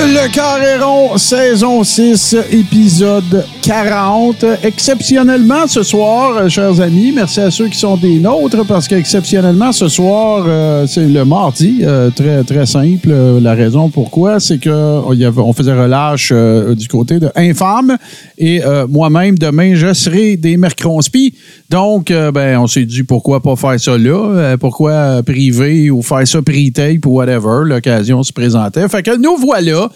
Le Carré rond, saison 6, épisode 40. Exceptionnellement ce soir, euh, chers amis, merci à ceux qui sont des nôtres parce qu'exceptionnellement ce soir, euh, c'est le mardi, euh, très très simple. La raison pourquoi, c'est que oh, on faisait relâche du côté de Infâme et moi-même demain je serai des Mercronspi. Donc ben on s'est dit pourquoi pas faire ça là, pourquoi privé ou faire ça pre-tape ou whatever, l'occasion se présentait. Fait que nous voilà.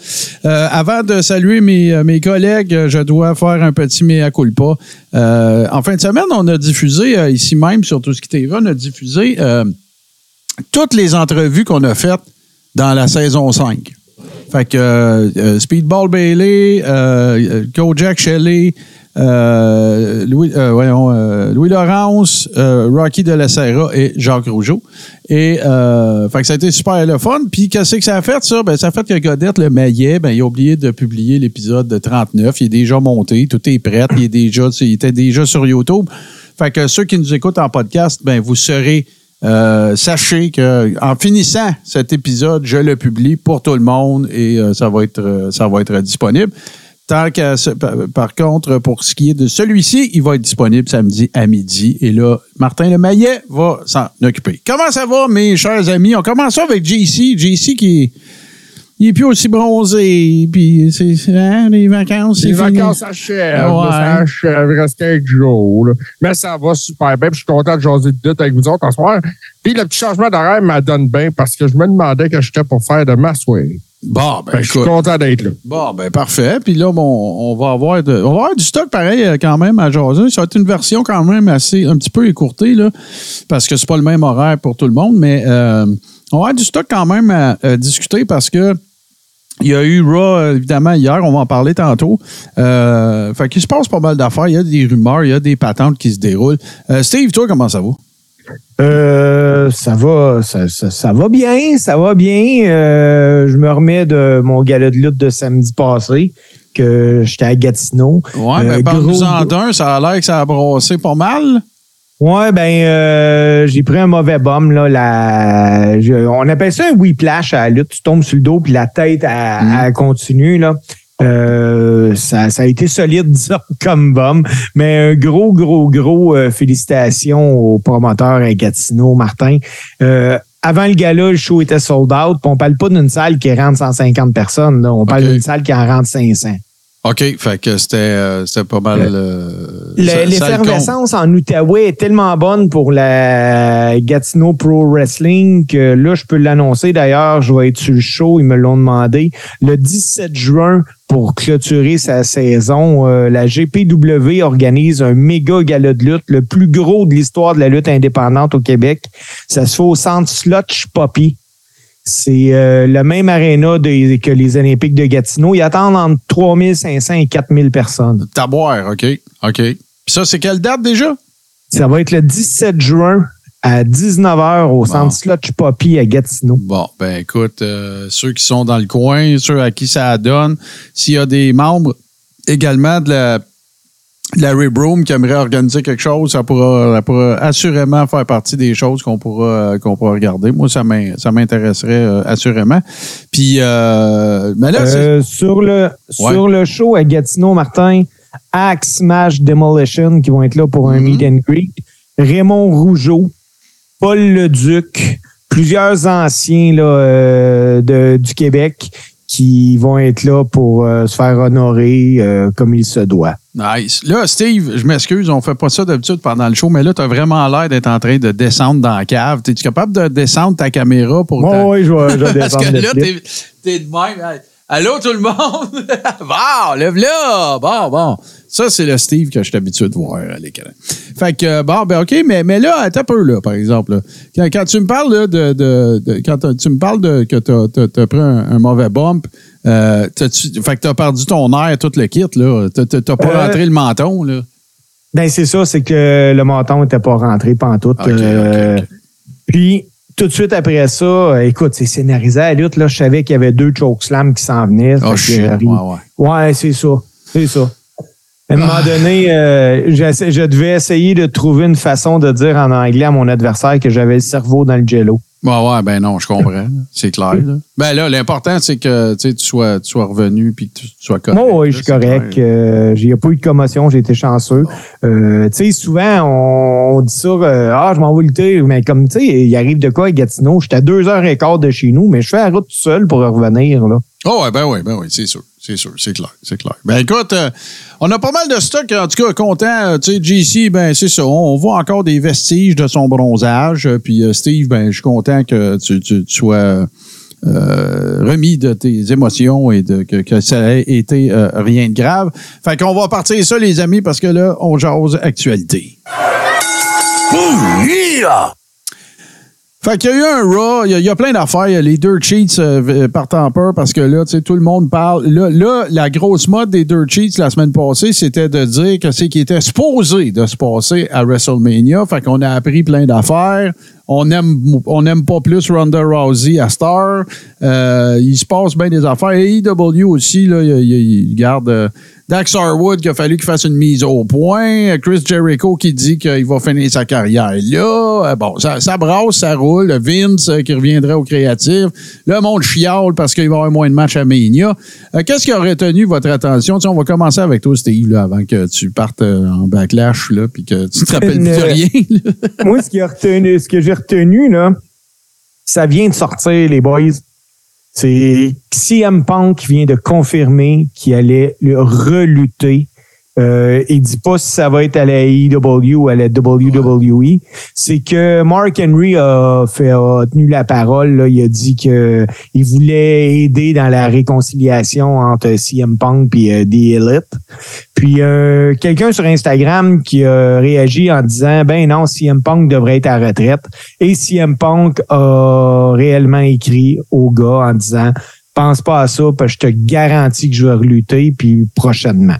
Euh, avant de saluer mes, euh, mes collègues, je dois faire un petit mea culpa. Euh, en fin de semaine, on a diffusé ici même sur Tout ce qui TV, on a diffusé toutes les entrevues qu'on a faites dans la saison 5. Fait que Speedball Bailey, Kojak Shelley, euh, Louis, euh, voyons, euh, Louis Laurence, euh, Rocky de la Serra et Jacques Rougeau. Et euh, fait que ça a été super le fun. Puis qu'est-ce que ça a fait, ça? Ben, ça a fait que Godette, le maillet, ben, il a oublié de publier l'épisode de 39. Il est déjà monté, tout est prêt. Il, est déjà, il était déjà sur YouTube. Fait que ceux qui nous écoutent en podcast, ben, vous serez euh, sachez que en finissant cet épisode, je le publie pour tout le monde et euh, ça va être ça va être disponible. Tant que par, contre, pour ce qui est de celui-ci, il va être disponible samedi à midi. Et là, Martin Lemaillet va s'en occuper. Comment ça va, mes chers amis? On commence ça avec JC. JC qui est, il est plus aussi bronzé. Puis, c'est hein, les vacances, Les vacances s'achèvent. Ouais. Ça achève. Il reste quelques jours. là. Mais ça va super bien. puis Je suis content de jaser de avec vous autres ce soir. Puis le petit changement d'horaire me donne bien parce que je me demandais que j'étais pour faire de ma soirée. Bon, ben, que je suis content d'être là. Bon, ben parfait. Puis là, bon, on va avoir de- on va avoir du stock pareil euh, quand même à jaser. Ça va être une version quand même assez un petit peu écourtée là, parce que c'est pas le même horaire pour tout le monde, mais euh, on va avoir du stock quand même à, à discuter parce que il y a eu Raw, euh, évidemment, hier, on va en parler tantôt. Euh, fait qu'il se passe pas mal d'affaires. Il y a des rumeurs, il y a des patentes qui se déroulent. Euh, Steve, toi, comment ça va? Euh, ça va, ça, ça- ça va bien, ça va bien. Euh, je me remets de mon gala de lutte de samedi passé, que j'étais à Gatineau. Ouais, Euh, ben parle-nous-en gros- d'un. Ça a l'air que ça a brassé pas mal. Ouais, ben euh, j'ai pris un mauvais bum là. La, je- on appelle ça un whiplash à la lutte. Tu tombes sur le dos puis la tête elle, Mm. elle continue là. Euh, ça, ça a été solide disons, comme bum, mais un gros, gros, gros euh, félicitations au promoteur à Gatineau, Martin. Euh, avant le gala, le show était sold out. On parle pas d'une salle qui rentre 150 personnes. Là. On parle d'une salle qui en rentre 500. OK, fait que c'était euh, c'était pas mal. euh, Le- ça- ça. L'effervescence en Outaouais est tellement bonne pour la Gatineau Pro Wrestling que là, je peux l'annoncer. D'ailleurs, je vais être sur le show, ils me l'ont demandé. Le 17 juin, pour clôturer sa saison, euh, la GPW organise un méga gala de lutte, le plus gros de l'histoire de la lutte indépendante au Québec. Ça se fait au centre Slotch Poppy. C'est euh, le même aréna que les Olympiques de Gatineau. Ils attendent entre 3500 et 4000 personnes. Taboire, OK. OK. Puis ça, c'est quelle date déjà? Ça va être le 17 juin à 19h au centre Slotch Poppy à Gatineau. Bon, ben écoute, euh, ceux qui sont dans le coin, ceux à qui ça donne, s'il y a des membres également de la, de la Rib Room qui aimeraient organiser quelque chose, ça pourra, ça pourra assurément faire partie des choses qu'on pourra, qu'on pourra regarder. Moi, ça m'in- ça m'intéresserait euh, assurément. Puis, euh, mais là, c'est- Euh, sur, le, Ouais. sur le show à Gatineau, Martin, Axe Smash Demolition qui vont être là pour un Mhm. meet and greet. Raymond Rougeau, Paul Leduc, plusieurs anciens là, de, du Québec qui vont être là pour euh, se faire honorer euh, comme il se doit. Nice. Là, Steve, je m'excuse, on fait pas ça d'habitude pendant le show, mais là, tu as vraiment l'air d'être en train de descendre dans la cave. Es-tu capable de descendre ta caméra pour ta- oui, je vais, je vais Parce descendre que le là, t'es, t'es de même. Allô, tout le monde? bon, lève-là! Bon, bon. Ça, c'est le Steve que je suis habitué de voir à l'écran. Fait que, euh, bon, ben, OK, mais, mais là, attends un peu, là, par exemple. là. Quand, quand tu me parles là, de, de, de- Quand tu me parles de que tu as, pris un, un mauvais bump, euh, t'as-tu- fait que tu as perdu ton air, tout le kit, là. T'as- pas Euh, rentré le menton, là. Ben, c'est ça, c'est que le menton n'était pas rentré pantoute. Euh, OK. Puis, tout de suite après ça, euh, écoute, c'est scénarisé à la lutte. Là, je savais qu'il y avait deux chokeslams qui s'en venaient. Oh, shit. Ouais, ouais. Ouais, c'est ça. C'est ça. À un moment donné, euh, je devais essayer de trouver une façon de dire en anglais à mon adversaire que j'avais le cerveau dans le jello. Ouais, ouais, ben non, je comprends. C'est clair. là. Ben là, l'important, c'est que tu sois, tu sois revenu puis que tu sois correct. Moi, oui, là, je suis correct. Euh, j'ai pas eu de commotion, j'ai été chanceux. Euh, tu sais, souvent, on, on dit ça, euh, ah, je m'en vais lutter, mais comme, tu sais, il arrive de quoi à Gatineau? J'étais à deux heures et quart de chez nous, mais je fais la route tout seul pour revenir, là. Oh, ouais, ben oui, ben oui, c'est sûr. C'est sûr, c'est clair, c'est clair. Ben écoute, euh, on a pas mal de stock, en tout cas, content. euh, Tu sais, JC, ben c'est ça, on, voit encore des vestiges de son bronzage. euh, Puis Steve, ben je suis content que tu, sois remis de tes émotions et de, que, ça ait été rien de grave. Fait qu'on va partir ça, les amis, parce que là, on jase actualité. Yeah! Fait qu'il y a eu un Raw, il y a, plein d'affaires. Les Dirt Cheats euh, partent en peur parce que là, tu sais, tout le monde parle. Là, là, la grosse mode des Dirt Cheats la semaine passée, c'était de dire que c'est qui était supposé de se passer à WrestleMania. Fait qu'on a appris plein d'affaires. On aime, on aime pas plus Ronda Rousey à Star. Euh, il se passe bien des affaires. Et EW aussi, là, il, il- il garde euh, Dax Harwood qui a fallu qu'il fasse une mise au point. Chris Jericho qui dit qu'il va finir sa carrière là. Euh, Bon, ça, ça brasse, ça roule. Vince euh, qui reviendrait au créatif. Le monde chiale parce qu'il va avoir moins de matchs à Mania. Euh, Qu'est-ce qui a retenu votre attention? Tu sais, on va commencer avec toi, Steve, là, avant que tu partes en backlash là, puis que tu te rappelles plus de rien. là. Moi, ce, qui a retenu, ce que j'ai retenu, là, ça vient de sortir, les boys. C'est CM Punk vient de confirmer qu'il allait le relutter. Euh, il dit pas si ça va être à la AEW ou à la WWE. C'est que Mark Henry a, fait, a tenu la parole. là. Il a dit que il voulait aider dans la réconciliation entre CM Punk et The Elite. Puis euh, quelqu'un sur Instagram qui a réagi en disant ben non, CM Punk devrait être à retraite. Et CM Punk a réellement écrit au gars en disant pense pas à ça parce que je te garantis que je vais relutter puis prochainement.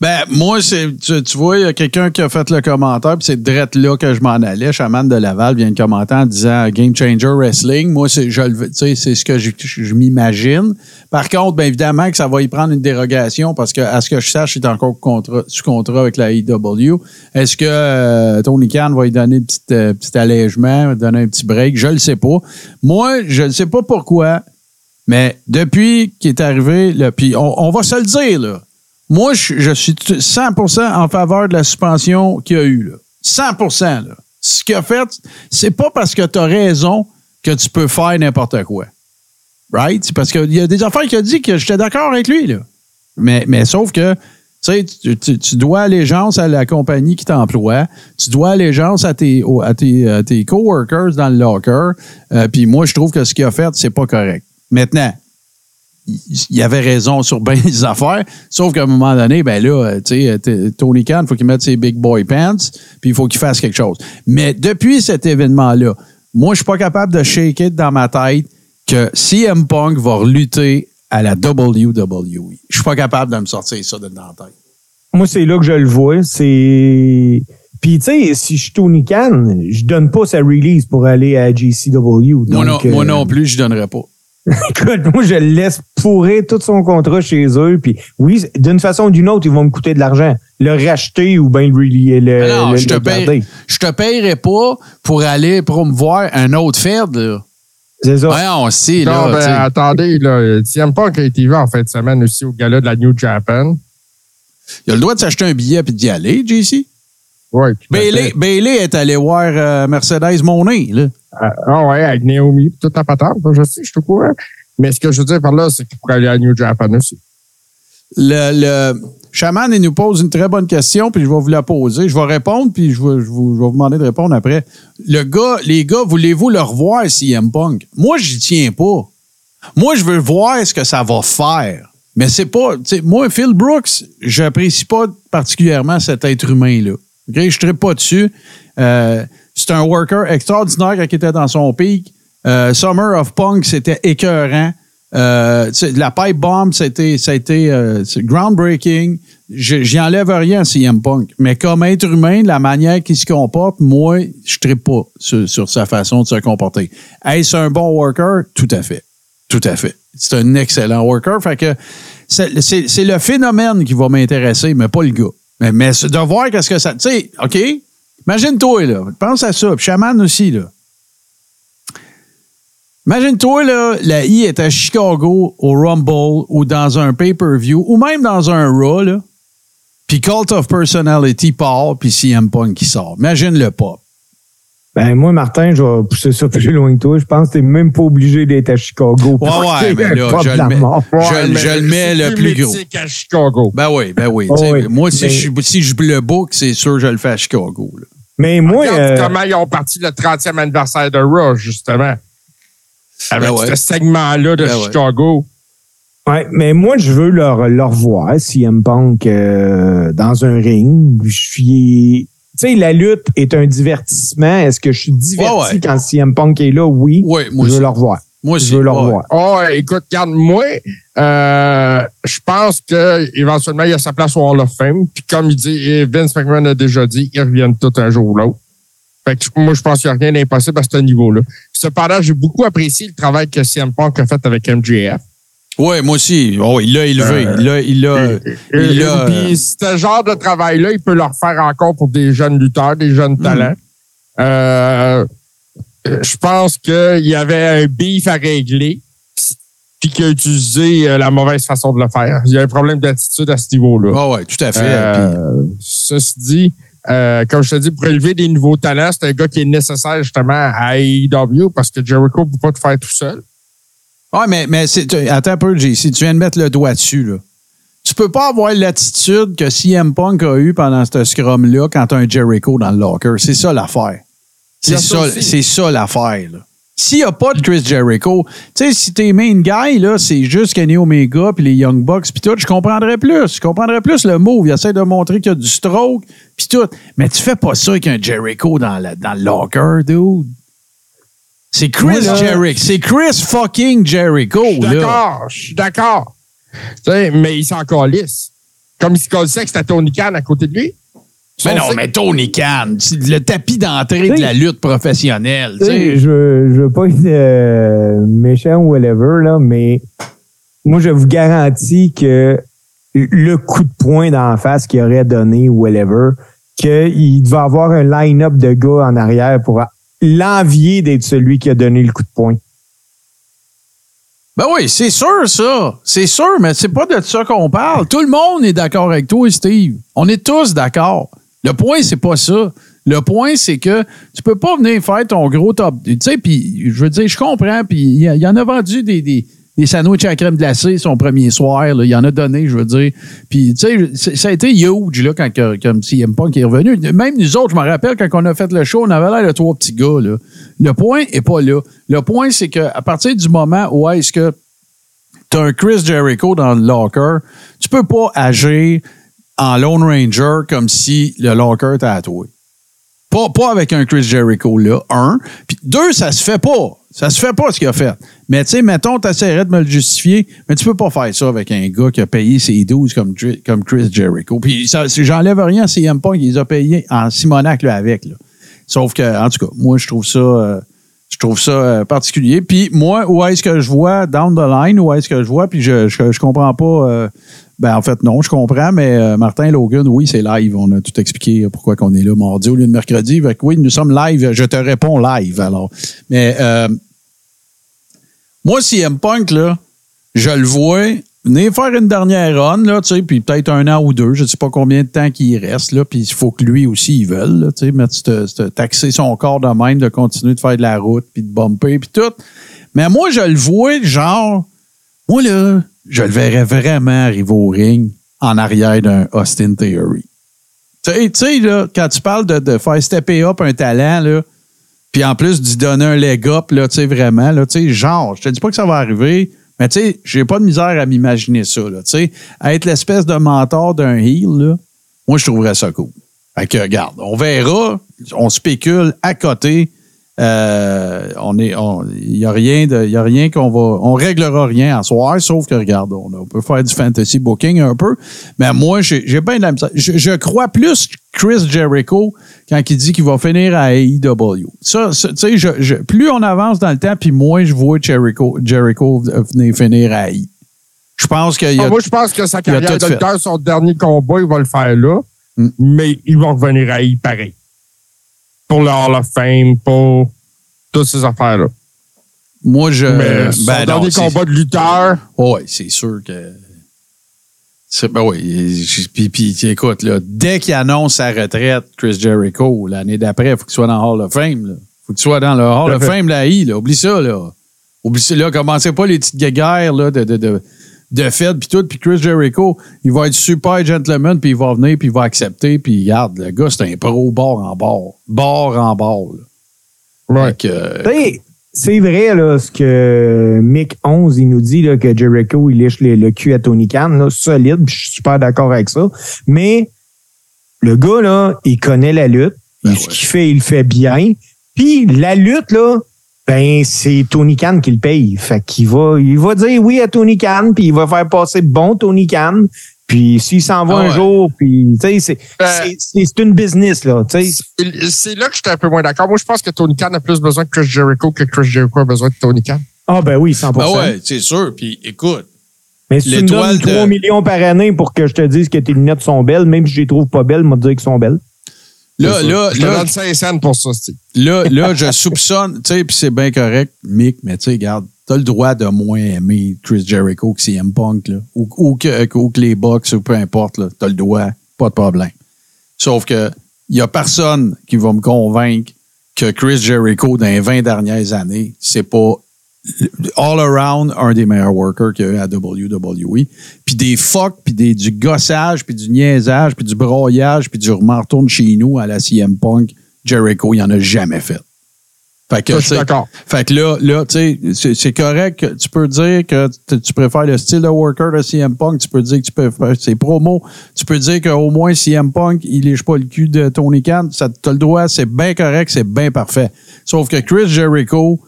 Ben, moi, c'est, tu, vois, il y a quelqu'un qui a fait le commentaire, puis c'est direct là que je m'en allais. Chaman de Laval vient de commenter en disant Game Changer Wrestling. Moi, c'est, c'est ce que je, m'imagine. Par contre, bien évidemment que ça va y prendre une dérogation parce que, à ce que je sache, il est encore sous contrat avec la IW. Est-ce que euh, Tony Khan va lui donner un petit, euh, petit allègement, donner un petit break? Je le sais pas. Moi, je ne sais pas pourquoi, mais depuis qu'il est arrivé, là, puis on, on va se le dire, là. Moi, je, suis t- 100% en faveur de la suspension qu'il y a eu. Là. 100%. Là. Ce qu'il a fait, c'est pas parce que tu as raison que tu peux faire n'importe quoi. Right? C'est parce qu'il y a des affaires qu'il a dit que j'étais d'accord avec lui. Là. Mais, mais sauf que tu tu, tu- dois allégeance à la compagnie qui t'emploie. Tu dois allégeance à tes, au- à tes, à tes coworkers dans le locker. Euh, Puis moi, je trouve que ce qu'il a fait, c'est pas correct. Maintenant, il avait raison sur bien des affaires, sauf qu'à un moment donné, ben là, euh, tu sais, Tony Khan, il faut qu'il mette ses big boy pants, puis il faut qu'il fasse quelque chose. Mais depuis cet événement-là, moi, je suis pas capable de shake it dans ma tête que CM Punk va lutter à la WWE. Je suis pas capable de me sortir ça de dans la tête. Moi, c'est là que je le vois. C'est. Puis, tu sais, si je suis Tony Khan, je donne pas sa release pour aller à GCW. moi, non, Donc, moi euh, non plus, je donnerais pas. Écoute, moi, je le laisse pourrir tout son contrat chez eux. Puis, oui, d'une façon ou d'une autre, ils vont me coûter de l'argent. Le racheter ou bien le, relier- le, non, le- je te le paye- garder. je te payerais pas pour aller promouvoir un autre Fed, là. C'est ça. Ouais, on sait, là. Non, ben, attendez, là. CM Punk a été vu en fin de semaine aussi au gala de la New Japan? Il a le droit de s'acheter un billet et d'y aller, JC. À Bailey. Bailey est allé voir euh, Mercedes Monet, là. Ah ah ouais, avec Naomi, toute la patente. Je sais, je suis au courant. Mais ce que je veux dire par là, c'est qu'il pourrait aller à New Japan aussi. Le, le chaman, il nous pose une très bonne question, puis je vais vous la poser. Je vais répondre, puis je vais, je vais vous demander de répondre après. Le gars, les gars, voulez-vous le revoir, CM Punk? Moi, j'y tiens pas. Moi, je veux voir ce que ça va faire. Mais c'est pas. Moi, Phil Brooks, j'apprécie pas particulièrement cet être humain-là. Je ne pas dessus. Euh, c'est un worker extraordinaire quand il était dans son pic. Euh, Summer of Punk, c'était écœurant. Euh, la pipe bomb, été euh, groundbreaking. J'y enlève rien à CM Punk. Mais comme être humain, la manière qu'il se comporte, moi, je ne pas sur, sa façon de se comporter. Est-ce un bon worker? Tout à fait. Tout à fait. C'est un excellent worker. Fait que c'est le phénomène qui va m'intéresser, mais pas le gars. Mais, mais de voir qu'est-ce que ça. Tu sais, OK? Imagine-toi, là. Pense à ça. Puis Shaman aussi, là. Imagine-toi, là, la I est à Chicago, au Rumble, ou dans un pay-per-view, ou même dans un Raw, là. Puis Cult of Personality part, puis CM Punk qui sort. Imagine le pop. Ben, moi, Martin, je vais pousser ça plus loin que toi. Je pense que t'es même pas obligé d'être à Chicago. Ouais, pour ouais, mais là, je le mets-. Je- je le mets le plus gros. à Chicago. Ben oui, ben oui. Oh, oui. Moi, si, Mais- je, si je le book, c'est sûr que je le fais à Chicago. là. Mais moi, Regarde euh, comment ils ont parti le 30e anniversaire de Raw, justement. Avec Ben ouais. ce segment-là de Ben. Chicago. ouais, mais moi, je veux leur, leur voir, CM Punk, euh, dans un ring. Je suis. Tu sais, la lutte est un divertissement. Est-ce que je suis diverti Ouais, ouais. quand CM Punk est là? Oui. Oui, moi je veux aussi. leur voir. Moi aussi. Je veux leur ouais. voir. Oh, écoute, regarde, moi, euh, je pense que éventuellement il a sa place au Hall of Fame. Puis comme il dit, Vince McMahon a déjà dit, ils reviennent tout un jour ou l'autre. Fait que moi, je pense qu'il n'y a rien d'impossible à ce niveau-là. Cependant, j'ai beaucoup apprécié le travail que CM Punk a fait avec MJF. Oui, moi aussi. Oh, il l'a élevé. Euh, il l'a. Il l'a Et- il et- l'a- Puis ce genre de travail-là, il peut le refaire encore pour des jeunes lutteurs, des jeunes Mm. talents. Euh, je pense qu'il y avait un beef à régler, puis qu'il a utilisé euh, la mauvaise façon de le faire. Il y a un problème d'attitude à ce niveau-là. Ah ouais, tout à fait. Puis- Euh, ceci dit, euh, comme je te dis, pour élever des nouveaux talents, c'est un gars qui est nécessaire justement à AEW parce que Jericho ne peut pas tout faire tout seul. Ouais, mais, mais tu- attends un peu, JC. Tu viens de mettre le doigt dessus, là. Tu peux pas avoir l'attitude que CM Punk a eu pendant ce scrum-là quand t'as un Jericho dans le locker. C'est ça l'affaire. C'est ça c'est ça l'affaire. S'il n'y a pas de Chris Jericho, tu sais, si tes main guys, là, c'est juste Kenny Omega puis les Young Bucks puis tout, je comprendrais plus. Je comprendrais plus le move. Il essaie de montrer qu'il y a du stroke puis tout. Mais tu fais pas ça avec un Jericho dans, la- dans le locker, dude. C'est Chris Jericho. C'est Chris fucking Jericho, d'accord, je suis d'accord. Mais il s'en calisse. Comme il se calissait que c'était Tony Khan à côté de lui. Mais On non, mais Tony Khan, c'est le tapis d'entrée de la lutte professionnelle. Tu sais. je, je veux pas être euh, méchant ou whatever, là, mais moi, je vous garantis que le coup de poing d'en face qu'il aurait donné ou whatever, qu'il devait avoir un line-up de gars en arrière pour l'envier d'être celui qui a donné le coup de poing. Ben oui, c'est sûr, ça. C'est sûr, mais c'est pas de ça qu'on parle. Tout le monde est d'accord avec toi, Steve. On est tous d'accord. Le point, c'est pas ça. Le point, c'est que tu peux pas venir faire ton gros top. Tu sais, puis je veux dire, je comprends, puis il y, en a vendu des, des, des sandwichs à crème glacée son premier soir. Il y en a donné, je veux dire. Puis, tu sais, ça a été huge, là, quand comme CM Punk est revenu. Même nous autres, je me rappelle, quand on a fait le show, on avait l'air de trois petits gars, là. Le point est pas là. Le point, c'est qu'à partir du moment où est-ce que tu as un Chris Jericho dans le locker, tu peux pas agir en Lone Ranger comme si le locker était à toi. Pas, pas avec un Chris Jericho là, un. Puis deux, ça se fait pas. Ça se fait pas ce qu'il a fait. Mais tu sais, mettons, t'essaierais de me le justifier, mais tu peux pas faire ça avec un gars qui a payé ses 12 comme, comme Chris Jericho. Puis j'enlève rien à CM Punk, il les a payés en Simonac là, avec. Là. Sauf que, en tout cas, moi, je trouve ça. euh, je trouve ça euh, particulier. Puis moi, où est-ce que je vois down the line, où est-ce que je vois, puis je, je, je comprends pas. euh, ben en fait, non, je comprends, mais euh, Martin Logan, oui, c'est live. On a tout expliqué pourquoi qu'on est là mardi au lieu de mercredi. Oui, nous sommes live. Je te réponds live, alors. Mais moi, CM Punk, là, je le vois venir faire une dernière run, là, tu sais, puis peut-être un an ou deux, je ne sais pas combien de temps qu'il reste, là, puis il faut que lui aussi, il veuille, tu sais, taxer son corps de même, de continuer de faire de la route, puis de bumper, puis tout. Mais moi, je le vois, genre, moi, là, je le verrais vraiment arriver au ring en arrière d'un Austin Theory. Tu sais- là, quand tu parles de, de faire stepper up un talent, là, puis en plus d'y donner un leg up, là, tu sais, vraiment, là, tu sais, genre, je te dis pas que ça va arriver, mais tu sais, j'ai pas de misère à m'imaginer ça, là, être l'espèce de mentor d'un heel, là, moi, je trouverais ça cool. Fait que, regarde, on verra, on spécule à côté Euh, on est, il y a rien de, y a rien qu'on va, on réglera rien à soir, sauf que regarde, on, on peut faire du fantasy booking un peu. Mais moi, j'ai, j'ai bien de la misère. je, je crois plus Chris Jericho quand il dit qu'il va finir à AEW. Ça, ça, tu sais, je, je- plus on avance dans le temps, puis moins je vois Jericho, Jericho venir finir à AE. Je pense qu'il Ah, moi, je pense que sa carrière de lutteur, son dernier combat, il va le faire là. Mm. Mais il va revenir à y pareil. Pour le Hall of Fame, pour toutes ces affaires-là. moi, je, mais son ben dernier combat de lutteur, Oui, c'est sûr que. Ben oui. Puis, puis, écoute, là, dès qu'il annonce sa retraite, Chris Jericho, l'année d'après, il faut qu'il soit dans le Hall of Fame. Il faut qu'il soit dans le Hall of. Fame, la I. Là. Oublie ça. Là. Oublie ça. Là, commencez pas les petites guéguerres là, de, de, de, de fête, puis tout. Puis Chris Jericho, il va être super gentleman, puis il va venir, puis il va accepter. Puis regarde, le gars, c'est un pro bord en bord. Bord en bord. là. Fait que, sais, C'est vrai, là, ce que Mick 11, il nous dit, là, que Jericho, il lèche le, cul à Tony Khan, là, solide, je suis super d'accord avec ça. Mais, le gars, là, il connaît la lutte. Ben ce ouais. qu'il fait, il le fait bien. Puis, la lutte, là, ben, c'est Tony Khan qui le paye. Fait qu'il va, il va dire oui à Tony Khan, puis il va faire passer bon Tony Khan. Puis, s'il s'en va Ah un jour, puis, tu sais, c'est, Ben, une business, là, tu sais. C'est- là que j'étais un peu moins d'accord. Moi, je pense que Tony Khan a plus besoin de Chris Jericho que Chris Jericho a besoin de Tony Khan. Ah, ben oui, 100%. ben ouais, c'est sûr. Puis écoute, Mais si tu me donnes de- 3 millions par année pour que je te dise que tes lunettes sont belles, même si je les trouve pas belles, moi te dire qu'elles sont belles. là, là, je te là, donne 5 cents pour ça. Là, là, je soupçonne, tu sais, puis c'est bien correct, Mick, mais tu sais, regarde, t'as le droit de moins aimer Chris Jericho que CM Punk, ou, que, les Bucks, ou peu importe, t'as le droit, pas de problème. Sauf que il a personne qui va me convaincre que Chris Jericho, dans les 20 dernières années, c'est pas all around un des meilleurs workers qu'il y a eu à WWE. Puis des fuck, puis des, du gossage, puis du niaisage, puis du broyage, puis du retourne chez nous à la CM Punk, Jericho, il en a jamais fait. Fait que, Ça, d'accord. fait que là, là tu sais, c'est- c'est correct. que Tu peux dire que tu préfères le style de worker de CM Punk. Tu peux dire que tu peux faire ses promos. Tu peux dire qu'au moins CM Punk, il lèche pas le cul de Tony Khan. Ça t'as le droit. C'est bien correct. C'est bien parfait. Sauf que Chris Jericho,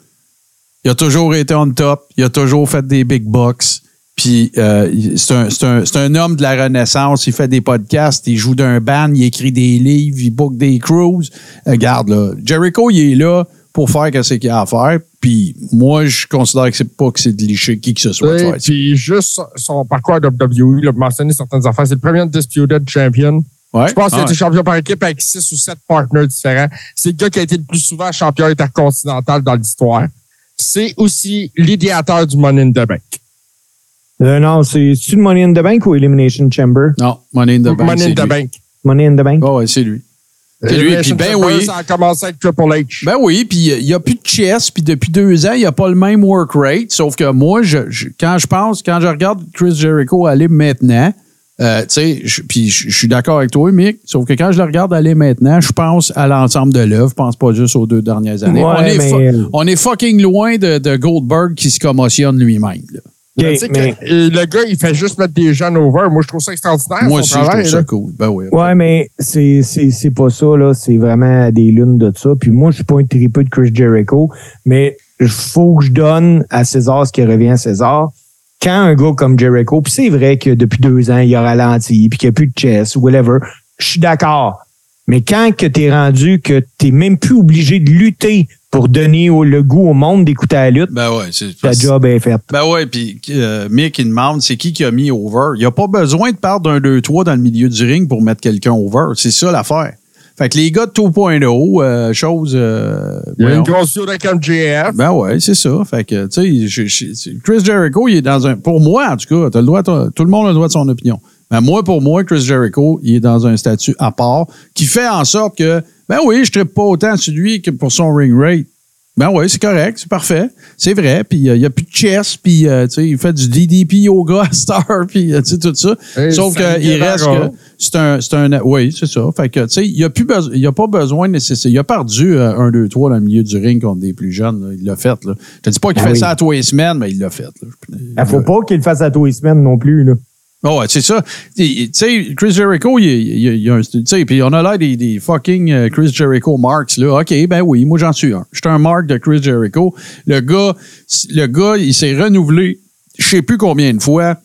il a toujours été on top. Il a toujours fait des big bucks. Puis euh, c'est un, c'est un- c'est un homme de la Renaissance. Il fait des podcasts, il joue d'un band, il écrit des livres, il book des cruises. Regarde, là, Jericho, il est là pour faire ce qu'il a à faire. Puis moi, je considère que c'est pas que c'est de licher qui que ce soit. ça. Puis juste son- parcours à WWE, il a mentionné certaines affaires. C'est le premier Disputed Champion. Ouais? Je pense qu'il Ah a été ouais. champion par équipe avec six ou sept partners différents. C'est le gars qui a été le plus souvent champion intercontinental dans l'histoire. C'est aussi l'idéateur du Money in the Bank. Euh, non, c'est c'est-tu le Money in the Bank ou Elimination Chamber? Non, Money in the Bank. Money in the lui. Bank. Money in the Bank. Ah ouais, c'est lui. Lui, Elimination puis ben oui. Ça a commencé avec Triple H. Ben oui, puis il n'y a plus de chess, puis depuis deux ans, il n'y a pas le même work rate. Sauf que moi, je, je- quand je pense, quand je regarde Chris Jericho aller maintenant, euh, tu sais, puis je je suis d'accord avec toi, Mick, sauf que quand je le regarde aller maintenant, je pense à l'ensemble de l'œuvre, je pense pas juste aux deux dernières années. Ouais, on, est mais- fu- on est fucking loin de, de Goldberg qui se commotionne lui-même. Mais- le gars, il fait juste mettre des jeunes over. Moi, je trouve ça extraordinaire. Moi son aussi, je travail, trouve ça cool. Ben oui. Ouais, mais c'est, c'est, c'est pas ça, là. C'est vraiment des lunes de ça. Puis moi, je suis pas un tripeux de Chris Jericho, mais il faut que je donne à César ce qui revient à César. Quand un gars comme Jericho, puis c'est vrai que depuis deux ans, il a ralenti, puis qu'il n'y a plus de chess ou whatever, je suis d'accord. Mais quand que t'es rendu que t'es même plus obligé de lutter pour donner au- le goût au monde d'écouter la lutte, Ben ouais, c'est ta job est faite. Ben ouais, puis euh, Mick, il demande c'est qui qui a mis over? Il n'y a pas besoin de perdre d'un 2-3 dans le milieu du ring pour mettre quelqu'un over. C'est ça l'affaire. Fait que les gars de 2.0, euh, chose. euh, Il y a une grosse avec MJF. Ben ouais, c'est ça. Fait que, tu sais, Chris Jericho, il est dans un. Pour moi, en tout cas, t'as le droit, tout le monde a le droit de son opinion. Mais moi, pour moi, Chris Jericho, il est dans un statut à part qui fait en sorte que, ben oui, je ne pas autant sur lui que pour son ring rate. Ben oui, c'est correct, c'est parfait. C'est vrai. Puis euh, il n'y a plus de chess, puis euh, tu sais, il fait du DDP yoga à Star, puis euh, tu sais, tout ça. Et Sauf qu'il reste que c'est un, c'est un. Oui, c'est ça. Fait que, tu sais, il n'y a, plus y a pas besoin nécessaire. Il a perdu euh, un, deux, trois dans le milieu du ring contre des plus jeunes. là. Il l'a fait. Là. Je te dis pas qu'il Ah fait oui. ça à tous les semaines, mais il l'a fait. là. Il faut pas qu'il le fasse à tous les semaines non plus, là. Oh, ouais, c'est ça. Tu sais, Chris Jericho, il, il, il, a un. Tu sais, puis on a là des, fucking euh, Chris Jericho marks, là. OK, ben oui, moi j'en suis un. Je suis un mark de Chris Jericho. Le gars, le gars, il s'est renouvelé, je sais plus combien de fois.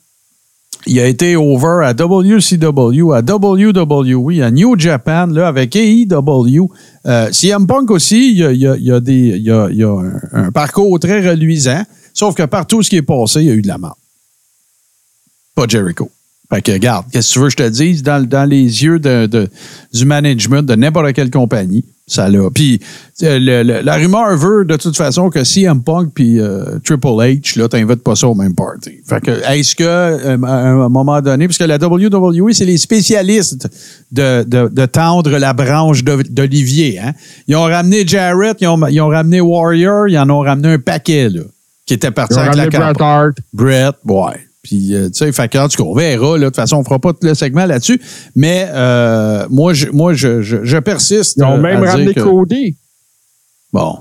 Il a été over à WCW, à WWE, à New Japan, là, avec AEW. Euh, CM Punk aussi, il y a, il y a, a, des, il y a, a un, un parcours très reluisant. Sauf que partout ce qui est passé, il y a eu de la mort. Pas Jericho. Fait que, regarde, qu'est-ce que tu veux que je te dise? Dans, dans les yeux de, de- du management de n'importe quelle compagnie, ça l'a. Puis, euh, le- le- la rumeur veut, de toute façon, que CM Punk puis euh, Triple H, là, t'invites pas ça au même party. Fait que, est-ce que, euh, à un moment donné, parce que la WWE, c'est les spécialistes de, de, de tendre la branche d'Olivier, hein? Ils ont ramené Jarrett, ils ont, ils ont ramené Warrior, ils en ont ramené un paquet, là, qui était parti Ils ont avec la. Bret Hart. Brett, ouais. Puis, euh, tu sais, fait que, en tout cas, on verra. Là. De toute façon, on fera pas tout le segment là-dessus. Mais euh, moi, je, moi je, je, je persiste. Ils ont euh, même à ramené que- Cody. Bon.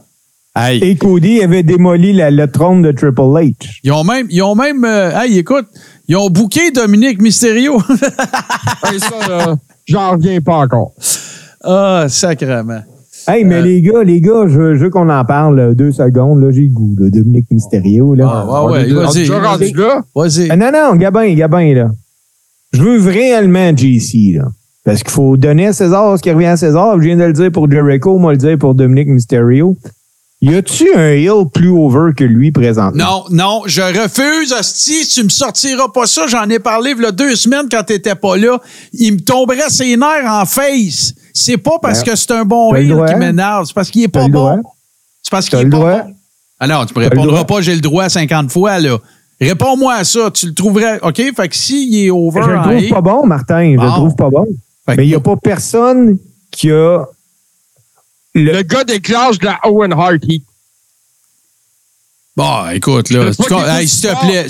Hey, Et Cody avait démoli la- le trône de Triple H. ils ont même, ils ont même, euh, hey, écoute, ils ont booké Dominique Mysterio. Hey, ça, là, j'en reviens pas encore. ah, sacrément. Hey, mais Euh, les gars, les gars, je, veux- je veux qu'on en parle euh, deux secondes. Là, j'ai le goût, là, Dominique Mysterio. Là. Ah, ouais, On ouais, vas-y, vas-y. Ah, non, non, Gabin, Gabin, là. Je veux réellement JC, là. Parce qu'il faut donner à César ce qui revient à César. Je viens de le dire pour Jericho, moi le dire pour Dominique Mysterio. Y a-tu un heel plus over que lui présentement? Non, non, je refuse, hostie, tu me sortiras pas ça. J'en ai parlé il y a deux semaines quand t'étais pas là. Il me tomberait ses nerfs en face. C'est pas parce Ben, que c'est un bon droit. qui m'énerve, c'est parce qu'il est pas bon. C'est parce qu'il est le pas droit. bon. Ah non, tu me répondras pas, j'ai le droit 50 fois, là. Réponds-moi à ça. Tu le trouverais. OK? Fait que s'il est over Je le trouve pas bon, Martin. Je Bon. le trouve pas bon. Fait Mais il n'y a pas personne qui a. Le gars déclenche de la Owen Hart Heat. Bon, écoute, là. Hey, s'il te plaît.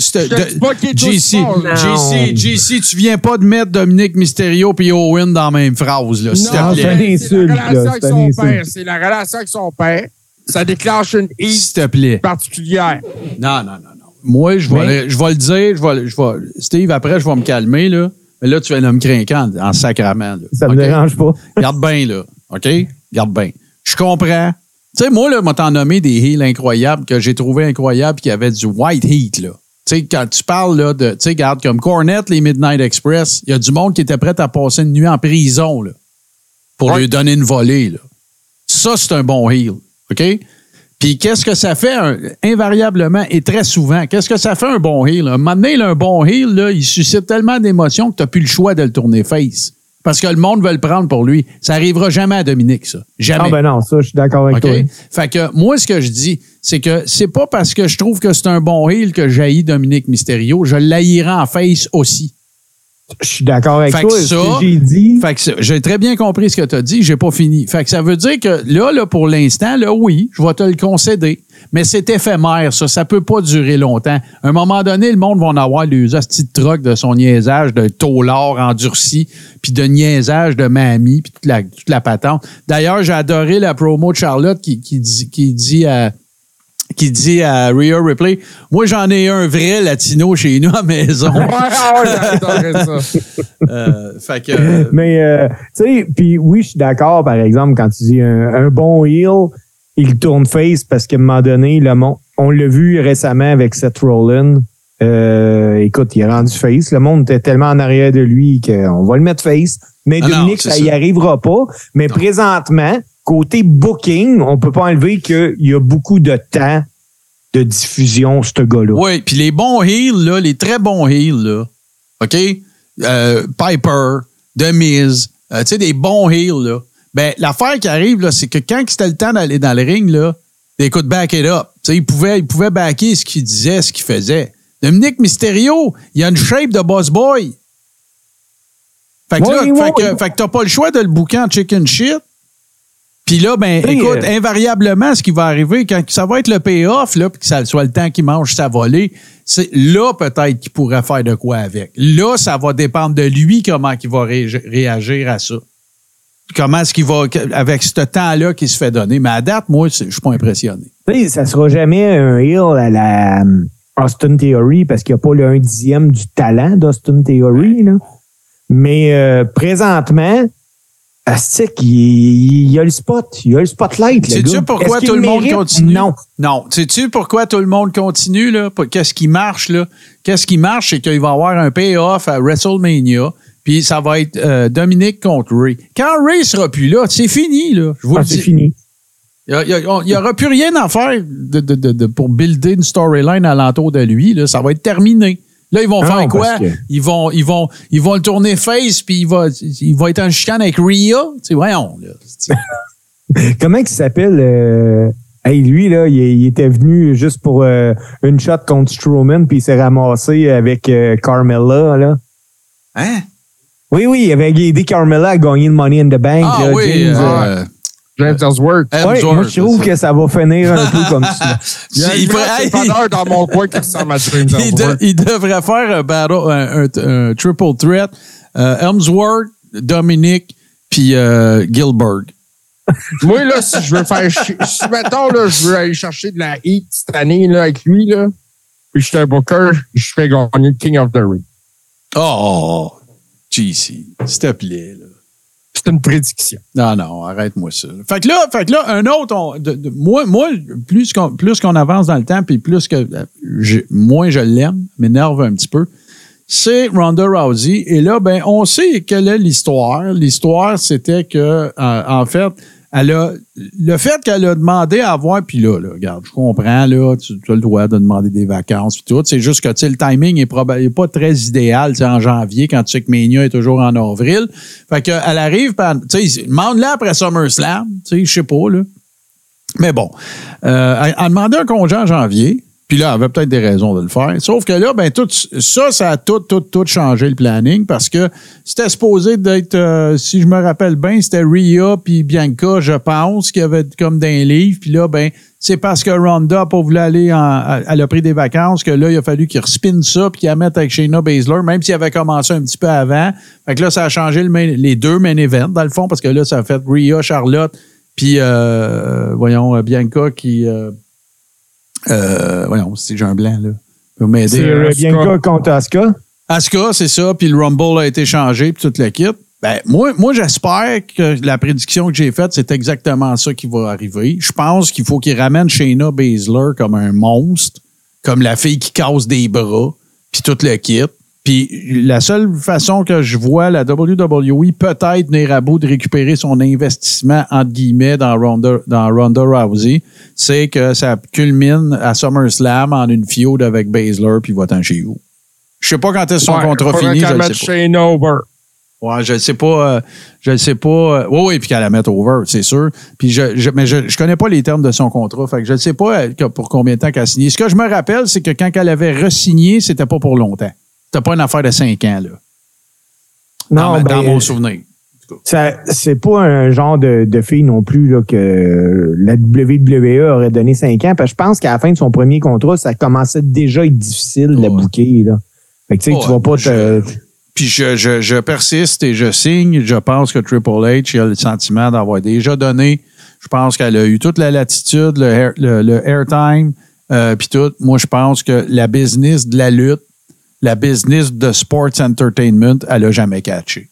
JC. JC, JC, tu viens pas de mettre Dominique Mysterio et Owen dans la même phrase, là, s'il Non, te c'est plaît. un c'est la relation avec c'est un son père. C'est la relation avec son père. Ça déclenche une plaît. particulière. Non, non, non, non. Moi, je vais, je vais le dire. Je vais, je vais, Steve, après, je vais me calmer, là. Mais là, tu viens de me craquer en, en sacrament. là. Ça me dérange pas. Garde bien, là. OK? Garde bien. Je comprends. Tu sais, moi, là, m'a t'en nommé des heals incroyables que j'ai trouvé incroyables qui avaient du white heat, là. Tu sais, quand tu parles, là, de, tu sais, regarde, comme Cornette, les Midnight Express, il y a du monde qui était prêt à passer une nuit en prison, là, pour Ouais. lui donner une volée, là. Ça, c'est un bon heal. OK? Puis qu'est-ce que ça fait un- invariablement et très souvent? Qu'est-ce que ça fait un bon heel? Un moment donné, là, un bon heel, là, il suscite tellement d'émotions que tu n'as plus le choix de le tourner face. Parce que le monde veut le prendre pour lui. Ça arrivera jamais à Dominique, ça. Jamais. Ah, ben non, ça, je suis d'accord avec OK? toi. Fait que moi, ce que je dis, c'est que c'est pas parce que je trouve que c'est un bon heel que j'haïs Dominique Mysterio. Je l'haïrai en face aussi. Je suis d'accord avec Fait que toi. ça- Ce que j'ai dit, Fait que ça- j'ai très bien compris ce que tu as dit, j'ai pas fini. Fait que ça veut dire que là, là, pour l'instant, là, oui, je vais te le concéder. Mais c'est éphémère, ça. Ça peut pas durer longtemps. À un moment donné, le monde va en avoir les hosties de troc de son niaisage de taulard endurci, puis de niaisage de mamie, puis toute la, toute la patente. D'ailleurs, j'ai adoré la promo de Charlotte qui, qui dit, qui dit à qui dit à Rhea Ripley, moi j'en ai un vrai latino chez nous à la maison. Ça. Euh, fait que euh, Mais, euh, tu sais, puis oui, je suis d'accord, par exemple, quand tu dis un, un bon heel, il tourne face parce qu'à un moment donné, le monde, on l'a vu récemment avec Seth Rollins. Euh, écoute, il est rendu face. Le monde était tellement en arrière de lui qu'on va le mettre face. Mais Ah Dominique, ça ça. y arrivera pas. Mais présentement, côté booking, on peut pas enlever qu'il y a beaucoup de temps de diffusion, ce gars-là. Oui, puis les bons heals, là, les très bons heals, là, OK? Euh, Piper, The Miz, euh, tu sais, des bons heals, là. Ben, l'affaire qui arrive, là, c'est que quand c'était le temps d'aller dans le ring, là, écoute, back it up. Tu il pouvait, il pouvait backer ce qu'il disait, ce qu'il faisait. Dominique Mysterio, il a une shape de boss boy. Fait que là, Oui, oui, fait que, oui. fait que t'as pas le choix de le bouquer en chicken shit. Puis là, ben, Oui, écoute, euh, invariablement, ce qui va arriver, quand ça va être le payoff, là, puis que ça soit le temps qu'il mange sa volée, c'est là peut-être qu'il pourrait faire de quoi avec. Là, ça va dépendre de lui comment il va ré- réagir à ça. Comment est-ce qu'il va, avec ce temps-là qui se fait donner. Mais à date, moi, je suis pas impressionné. Sais, ça sera jamais un heel à la, Austin Theory parce qu'il n'y a pas le un dixième du talent d'Austin Theory. Là. Mais euh, présentement, c'est qu'il y a le spot, il y a le spotlight. Sais-tu pourquoi tout le monde continue? Non. Non. Sais-tu pourquoi tout le monde continue, Qu'est-ce qui marche, là? Qu'est-ce qui marche, c'est qu'il va y avoir un payoff à WrestleMania, puis ça va être euh, Dominique contre Ray. Quand Ray sera plus là, c'est fini, là. Je vous Ah, c'est fini. Il n'y aura plus rien à faire de, de- de- de- pour builder une storyline alentour de lui. Là. Ça va être terminé. Là, ils vont Ah faire quoi? que- Ils, vont, ils, vont, ils vont le tourner face, puis il va, il va être en chicane avec voyons. Là. C'est- Comment il s'appelle? euh, Hey, lui, là, il, il était venu juste pour euh, une shot contre Strowman, puis il s'est ramassé avec euh, Carmella, là. Hein? Oui, oui, il avait aidé Carmella à gagner le Money in the Bank. Ah là, oui. James, euh, euh, James Ellsworth. ouais, Hemsworth, moi, je trouve que ça va finir un peu comme ça. Il y a Il dans mon coin qui ressemble à James il, de- Ellsworth. il devrait faire un battle, un, un- un triple threat. Euh, Helmsworth, Dominic, puis euh, Gilbert. Moi, là, si je veux faire chi- si mettons, là, je veux aller chercher de la heat cette année, là, avec lui, là, puis je suis un booker, je fais gagner King of the Ring. Oh, GC, s'il te plaît. Là. C'est une prédiction. Non, non, arrête-moi ça. Fait que là, fait que là un autre, on- de- de- moi, moi plus qu'on plus qu'on avance dans le temps, puis plus que euh, je- moins je l'aime, m'énerve un petit peu, c'est Ronda Rousey. Et là, ben, on sait quelle est l'histoire. L'histoire, c'était que, en, en fait, elle a, le fait qu'elle a demandé à avoir, puis là, là, regarde, je comprends, là, tu, tu as le droit de demander des vacances, puis tout. C'est juste que, le timing est, pas très idéal, tu en janvier, quand tu sais que Mania est toujours en avril. Fait qu'elle arrive, tu sais, demande-la après SummerSlam, tu sais, je sais pas, là. Mais bon, euh, elle, elle demandait un congé en janvier. Puis là, elle avait peut-être des raisons de le faire. Sauf que là, ben tout ça, ça a tout, tout, tout changé le planning parce que c'était supposé d'être, euh, si je me rappelle bien, c'était Rhea puis Bianca, je pense, qui avait comme d'un livre. Puis là, ben c'est parce que Ronda n'a pas voulu aller en, elle a des vacances que là, il a fallu qu'il respine ça puis qu'il la mette avec Shayna Baszler, même s'il avait commencé un petit peu avant. Fait que là, ça a changé les deux main events, dans le fond, parce que là, ça a fait Rhea, Charlotte, puis, euh, voyons, Bianca qui... euh, euh, voyons, si j'ai un blanc, là. Vous m'aider. C'est euh, Bianca contre Asuka. Asuka, c'est ça, puis le Rumble a été changé, puis toute l'équipe. Ben, moi, moi j'espère que la prédiction que j'ai faite, c'est exactement ça qui va arriver. Je pense qu'il faut qu'il ramène Shayna Baszler comme un monstre, comme la fille qui casse des bras, puis toute l'équipe. Puis la seule façon que je vois la WWE peut-être venir à bout de récupérer son investissement, entre guillemets, dans Ronda, dans Ronda Rousey, c'est que ça culmine à SummerSlam en une feud avec Baszler, puis va-t'en chez vous. Je sais pas quand est-ce son Ouais, contrat fini, je le sais pas. Over. Ouais, je ne sais pas. euh, je ne sais pas. euh, oui, oui, puis qu'elle la mette over, c'est sûr. Puis je, je- mais je ne connais pas les termes de son contrat. Fait que je ne sais pas euh, pour combien de temps qu'elle a signé. Ce que je me rappelle, c'est que quand elle avait re-signé, c'était pas pour longtemps. C'était pas une affaire de cinq ans, là. Dans, ma- dans ben, mon souvenir. ça- c'est pas un genre de, de fille non plus là, que la WWE aurait donné 5 ans. Parce que je pense qu'à la fin de son premier contrat, ça commençait déjà à être difficile de la Ouais. booker. Là. Fait que tu sais, tu Ouais, vas pas je- te. Puis je, je, je persiste et je signe. Je pense que Triple H a le sentiment d'avoir déjà donné. Je pense qu'elle a eu toute la latitude, le, air- le, le airtime, euh, puis tout. Moi, je pense que la business de la lutte, la business de sports entertainment, elle a jamais catché.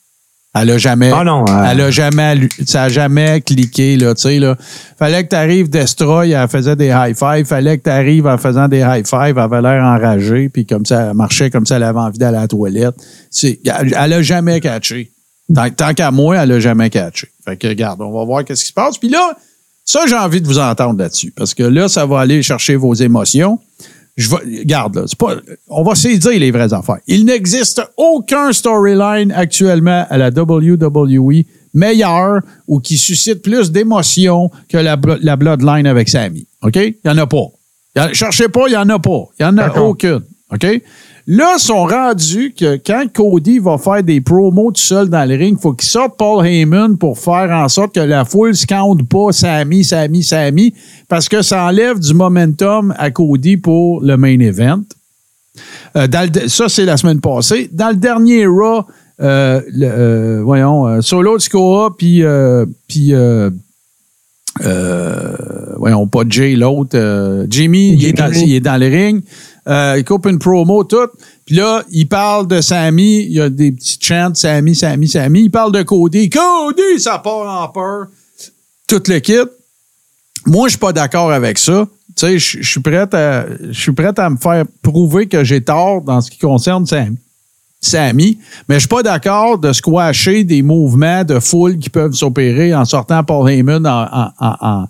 Elle a jamais. Ah non, euh, Elle a jamais, ça a jamais cliqué, là, tu sais, là. Fallait que tu arrives Destroy, elle faisait des high five. Fallait que tu arrives en faisant des high five, elle avait l'air enragée, puis comme ça, elle marchait comme ça, elle avait envie d'aller à la toilette. C'est, elle, elle a jamais catché. Tant, tant qu'à moi, elle a jamais catché. Fait que, regarde, on va voir qu'est-ce qui se passe. Puis là, ça, j'ai envie de vous entendre là-dessus, parce que là, ça va aller chercher vos émotions. Je vais, regarde, là, c'est pas, on va se dire les vraies affaires. Il n'existe aucun storyline actuellement à la WWE meilleur ou qui suscite plus d'émotions que la, la Bloodline avec Sammy. OK? Il n'y en a pas. Il y en- cherchez pas, il n'y en a pas. Il n'y en a aucune. OK? Là, ils sont rendus que quand Cody va faire des promos tout seul dans le ring, il faut qu'il sorte Paul Heyman pour faire en sorte que la foule ne compte pas Sammy, Sammy, Sammy, parce que ça enlève du momentum à Cody pour le main event. Euh, dans le- ça, c'est la semaine passée. Dans le dernier Raw, euh, le- euh, voyons, Solo Sikoa puis puis, voyons pas Jay l'autre, Jimmy, il est, dans, il est dans le ring. Euh, il coupe une promo, tout. Puis là, il parle de Sammy. Il y a des petits chants, Sammy, Sammy, Sammy. Il parle de Cody. Cody, ça part en peur. Tout le kit. Moi, je suis pas d'accord avec ça. Tu sais, je suis prêt à, je suis à me faire prouver que j'ai tort dans ce qui concerne Sammy. Mais je suis pas d'accord de squasher des mouvements de foule qui peuvent s'opérer en sortant Paul Heyman en-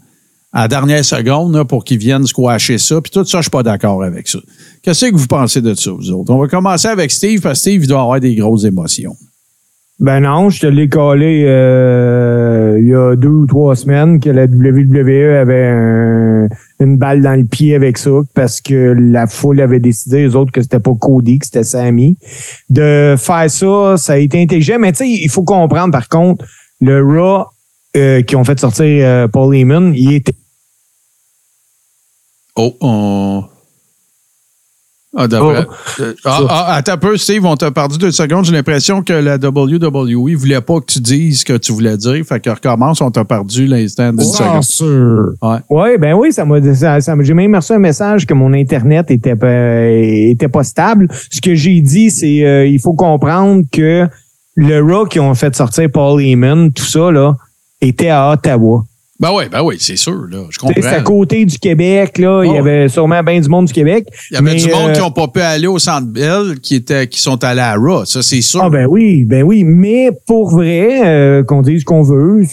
à la dernière seconde pour qu'ils viennent squasher ça. Puis tout ça, je suis pas d'accord avec ça. Qu'est-ce que vous pensez de ça, vous autres? On va commencer avec Steve, parce que Steve, il doit avoir des grosses émotions. Ben non, je te l'ai collé euh, il y a deux ou trois semaines que la WWE avait un- une balle dans le pied avec ça parce que la foule avait décidé, eux autres, que c'était pas Cody, que c'était Sammy. De faire ça, ça a été intelligent, mais tu sais, il faut comprendre par contre, le Raw euh, qui ont fait sortir euh, Paul Heyman, il était Oh, on... Ah, d'après- Euh, ah, ah, attends un peu, Steve, on t'a perdu deux secondes. J'ai l'impression que la WWE voulait pas que tu dises ce que tu voulais dire. Fait que recommence, on t'a perdu l'instant d'une seconde. Censure. Oui, ben oui, ça m'a, ça, ça m'a- j'ai même reçu un message que mon internet était pas, était pas stable. Ce que j'ai dit, c'est euh, il faut comprendre que le Raw qui ont fait sortir Paul Heyman, tout ça là, était à Ottawa. Ben oui, ben oui, c'est sûr, là. Je sais, C'est à comprends. côté du Québec là. Il y avait sûrement bien du monde du Québec. Il y avait du monde euh, qui n'ont pas pu aller au Centre Bell, qui, étaient, qui sont allés à Raw. Ça, c'est sûr. Ah ben oui, ben oui, mais pour vrai, euh, qu'on dise ce qu'on veut,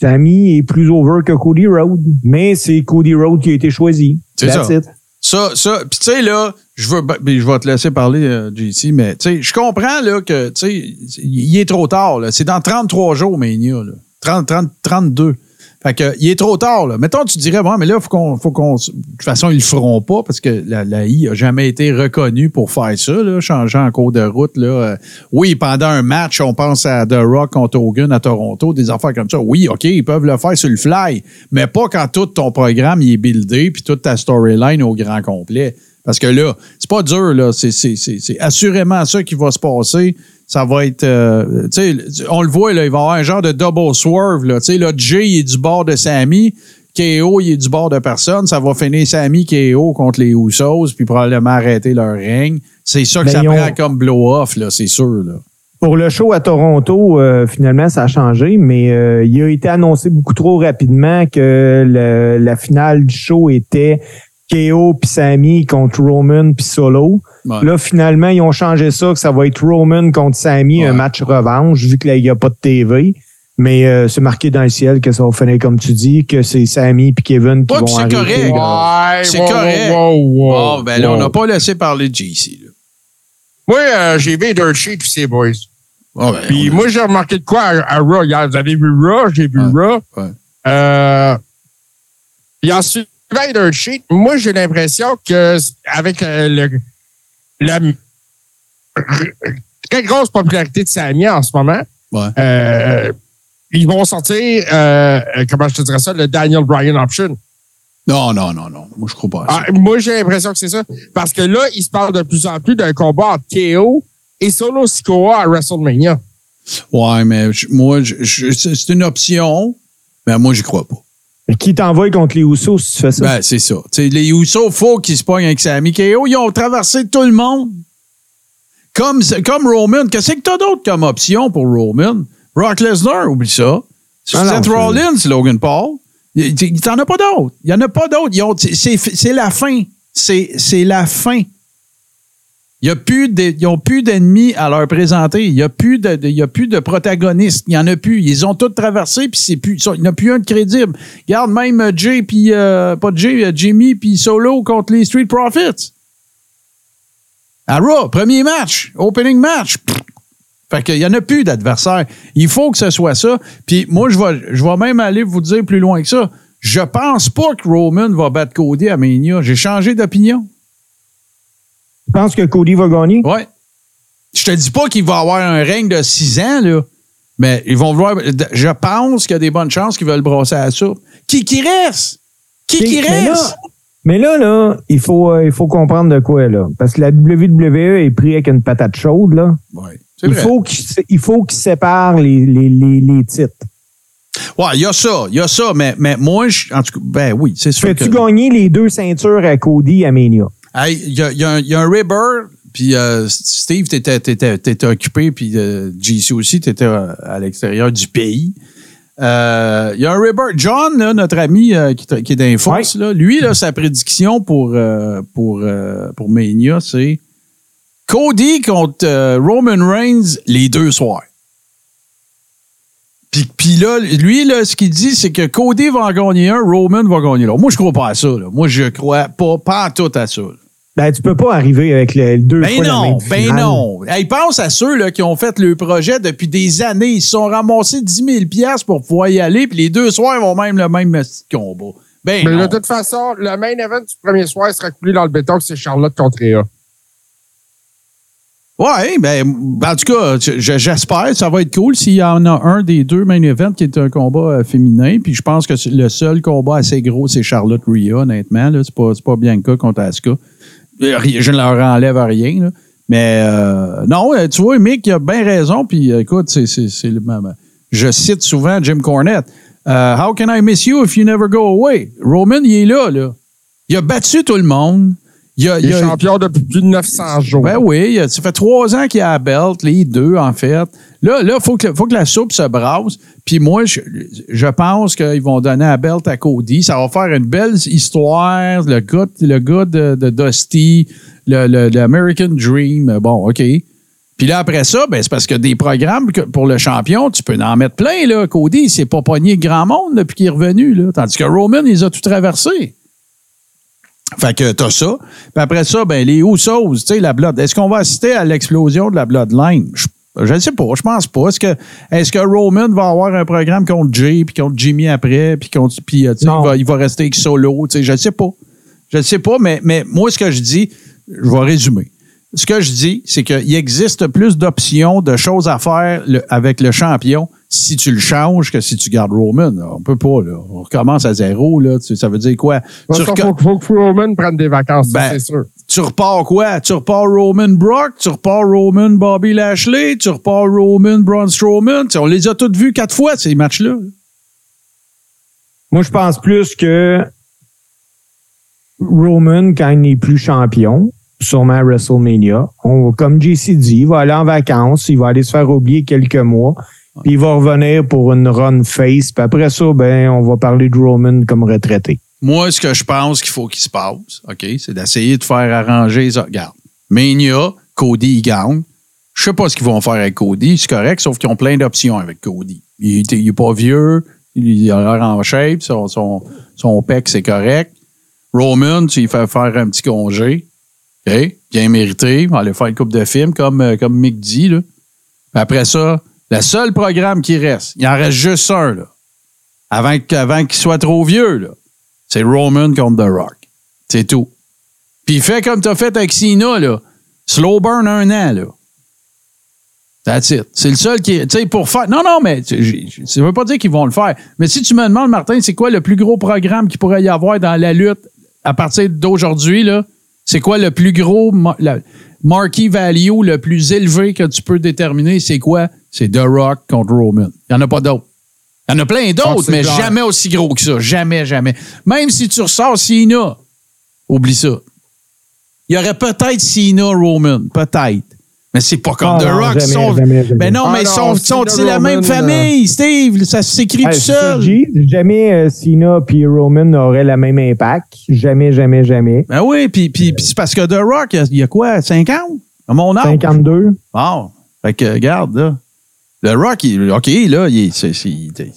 Sammy est plus over que Cody Rhodes, mais c'est Cody Rhodes qui a été choisi. C'est ça. it. Ça, ça. Puis tu sais, là, je veux, ben, je vais te laisser parler, euh, JC, mais tu sais, je comprends, là, que, tu sais, il est trop tard, là. C'est dans 33 jours, Mania, là. 30, 30, 32. Fait que, il est trop tard, là. Mettons, tu dirais, bon, mais là, faut qu'on, faut qu'on, de toute façon, ils le feront pas parce que la, la I a jamais été reconnue pour faire ça, là, changer en cours de route, là. Euh, oui, pendant un match, on pense à The Rock contre Hogan à Toronto, des affaires comme ça. Oui, OK, ils peuvent le faire sur le fly, mais pas quand tout ton programme est buildé puis toute ta storyline au grand complet. Parce que là, c'est pas dur, là. C'est, c'est, c'est, c'est assurément ça qui va se passer. Ça va être. euh, tu sais, on le voit, là, il va y avoir un genre de double swerve, là. Tu sais, là, Jay, il est du bord de Sammy. KO, il est du bord de personne. Ça va finir Sammy KO contre les Usos, puis probablement arrêter leur règne. C'est ça que Ben, ça ont- prend comme blow-off, là, c'est sûr, là. Pour le show à Toronto, euh, finalement, ça a changé, mais euh, il a été annoncé beaucoup trop rapidement que le- la finale du show était KO puis Sammy contre Roman puis Solo. Ouais. Là, finalement, ils ont changé ça, que ça va être Roman contre Sammy, Ouais. un match revanche, vu qu'il n'y a pas de TV. Mais euh, c'est marqué dans le ciel que ça va finir comme tu dis, que c'est Sammy puis Kevin qui Ouais, vont c'est correct. Ouais, C'est wow, correct. wow, wow, Bon, ben là, on n'a pas laissé parler de JC, là. Moi, euh, j'ai vu Dirt Sheet puis ces boys. Ben, Puis moi, j'ai remarqué de quoi à, à Raw. Vous avez vu Raw? J'ai vu Raw. ouais. Euh, puis ensuite, Dirt Sheet, moi, j'ai l'impression que avec euh, le, la très grosse popularité de Sammy en ce moment, Ouais. euh, ils vont sortir, euh, comment je te dirais ça, le Daniel Bryan option. Non, non, non, non. Moi, je crois pas. Ah, moi, j'ai l'impression que c'est ça. Parce que là, il se parle de plus en plus d'un combat entre KO et Solo Sikoa à WrestleMania. Ouais, mais moi, c'est une option, mais moi, j'y crois pas. Qui t'envoie contre les Usos si tu fais ça? Ben, c'est ça. Tu sais, les Usos, faut qu'ils se pognent avec Sami KO. Ils ont traversé tout le monde. Comme, comme Roman. Qu'est-ce que t'as d'autre comme option pour Roman? Brock Lesnar, oublie ça. Ah non, Seth c'est- Rollins, Logan Paul. Il il- t'en a pas d'autres. Il y en a pas d'autres. C'est la fin. C'est la fin. Il y a plus ils n'ont plus d'ennemis à leur présenter. Il n'y a, plus de, y a plus de protagonistes. Il n'y en a plus. Ils ont tous traversé, puis c'est plus, il n'y a plus un de crédible. Regarde même euh, Jay, puis euh, pas Jay, euh, Jimmy, puis Solo contre les Street Profits. À premier match, opening match. Pff. Fait qu'il n'y en a plus d'adversaires. Il faut que ce soit ça. Puis moi, je vais, je vais même aller vous dire plus loin que ça. Je pense pas que Roman va battre Cody à Mania. J'ai changé d'opinion. Tu penses que Cody va gagner? Ouais. Je te dis pas qu'il va avoir un règne de six ans, là. Mais ils vont vouloir. Je pense qu'il y a des bonnes chances qu'ils veulent brasser à la soupe. Qui qui reste? Qui qui Mais là- reste? Mais là, là, il faut, euh, il faut comprendre de quoi, là. Parce que la WWE est pris avec une patate chaude, là. Ouais, Il vrai. faut qu'il, il faut qu'il sépare les, les, les, les titres. Ouais, il y a ça, il y a ça, mais, mais moi, je- en tout cas, ben oui, c'est sûr que... Fais-tu gagner les deux ceintures à Cody à Mania? Hey, il y a, il y a un- il y a un Ribber, puis euh, Steve, t'étais, t'étais, t'étais occupé, puis euh, JC aussi, t'étais euh, à l'extérieur du pays. Euh, Il y a un Ribber. John, là, notre ami euh, qui, est dans les forces, là, lui, là, sa prédiction pour, euh, pour, euh, pour Mania, c'est Cody contre euh, Roman Reigns les deux soirs. Puis, puis là, lui, là, ce qu'il dit, c'est que Cody va en gagner un, Roman va gagner l'autre. Moi, je crois pas à ça. Là. Moi, je crois pas, pas tout à ça. là. Ben, tu peux pas arriver avec le, deux Ben fois la non, même ben non. Hey, pense à ceux là, qui ont fait le projet depuis des années. Ils se sont ramassés 10 000 piastres pour pouvoir y aller, puis les deux soirs, ils vont même le même petit combat. Ben Mais non. de toute façon, le main event du premier soir sera coulé dans le béton que c'est Charlotte contre Rhea. Ouais, ben, en tout cas, je- j'espère. Ça va être cool s'il y en a un des deux main events qui est un combat euh, féminin. Puis je pense que le seul combat assez gros, c'est Charlotte Rhea, honnêtement. C'est pas, c'est pas Bianca contre Asuka. Je ne leur enlève rien. là. Mais euh, non, euh, tu vois, Mick, il a bien raison. Puis euh, écoute, c'est, le même. Je cite souvent Jim Cornette. How can I miss you if you never go away? Roman, il est là, là. Il a battu tout le monde. Il a, Il il est a- champion depuis plus de 900 jours. ben oui, ça fait trois ans qu'il a la belt, les deux, en fait. Là, il faut, que, faut que la soupe se brasse. Puis moi, je, je pense qu'ils vont donner la belt à Cody. Ça va faire une belle histoire. Le gars, le gars de, de Dusty, le, le- l'American Dream. Bon, OK. Puis là, après ça, ben, c'est parce que des programmes pour le champion, tu peux en mettre plein. Là. Cody, il s'est pas pogné grand monde depuis qu'il est revenu. Là. Tandis que Roman, il les a tout traversés. Fait que t'as ça. Puis après ça, ben les Usos, tu sais, la blood. Est-ce qu'on va assister à l'explosion de la bloodline? Je, je ne sais pas, je pense pas. Est-ce que, est-ce que Roman va avoir un programme contre Jay, puis contre Jimmy après, puis contre, puis, euh, tu sais, Non. il va, il va rester avec solo, tu sais, je ne sais pas. Je ne sais pas, mais, mais moi, ce que je dis, je vais résumer. Ce que je dis, c'est qu'il existe plus d'options, de choses à faire le- avec le champion si tu le changes que si tu gardes Roman. là. On peut pas, là. On recommence à zéro, là. Tu- Ça veut dire quoi? Reco- faut, faut que Roman prenne des vacances, Ben, c'est sûr. tu repars quoi? Tu repars Roman Brock, tu repars Roman Bobby Lashley, tu repars Roman Braun Strowman. Tu sais, on les a tous vus quatre fois, ces matchs-là. Moi, je pense plus que Roman, quand il n'est plus champion, sûrement à WrestleMania, on, comme JC dit, il va aller en vacances, il va aller se faire oublier quelques mois, puis il va revenir pour une run face, puis après ça, ben, on va parler de Roman comme retraité. Moi, ce que je pense qu'il faut qu'il se passe, OK, c'est d'essayer de faire arranger ça. Regarde, Mania, Cody, il gagne. Je sais pas ce qu'ils vont faire avec Cody, c'est correct, sauf qu'ils ont plein d'options avec Cody. Il, est- il est pas vieux, il a l'air en shape, son, son, son pec, c'est correct. Roman, tu lui fais faire un petit congé. OK? Bien mérité. Il va aller faire une coupe de films, comme, euh, comme Mick dit. Là. Après ça, le seul programme qui reste, il en reste juste un, là. Avant, qu'- avant qu'il soit trop vieux. C'est Roman contre The Rock. C'est tout. Puis fais comme t'as fait avec Cena, là. Slow burn un an, là. That's it. C'est le seul qui. Tu sais, pour faire. Non, non, mais tu- ça veut pas dire qu'ils vont le faire. Mais si tu me demandes, Martin, c'est quoi le plus gros programme qu'il pourrait y avoir dans la lutte à partir d'aujourd'hui, là? C'est quoi le plus gros la- marquee value le plus élevé que tu peux déterminer? C'est quoi? C'est The Rock contre Roman. Il n'y en a pas d'autres. Il y en a plein Ah, d'autres, mais clair. jamais aussi gros que ça. Jamais, jamais. Même si tu ressors Cena, oublie ça. Il y aurait peut-être Cena Roman, peut-être. Mais c'est pas comme Ah The non, Rock. jamais, sont... jamais, jamais. Ben non, Ah mais ils non, sont, Cena, sont la même Roman, famille, Steve? Ça s'écrit Hey, tout seul. Jamais euh, Cena puis Roman auraient le même impact. Jamais, jamais, jamais. Ben oui, puis, puis, puis c'est parce que The Rock, il y a- il y, a quoi, 50? À mon âge? 52. Bon. Fait que, regarde, là. The Rock, il- OK, là, il est, c'est- c'est- il est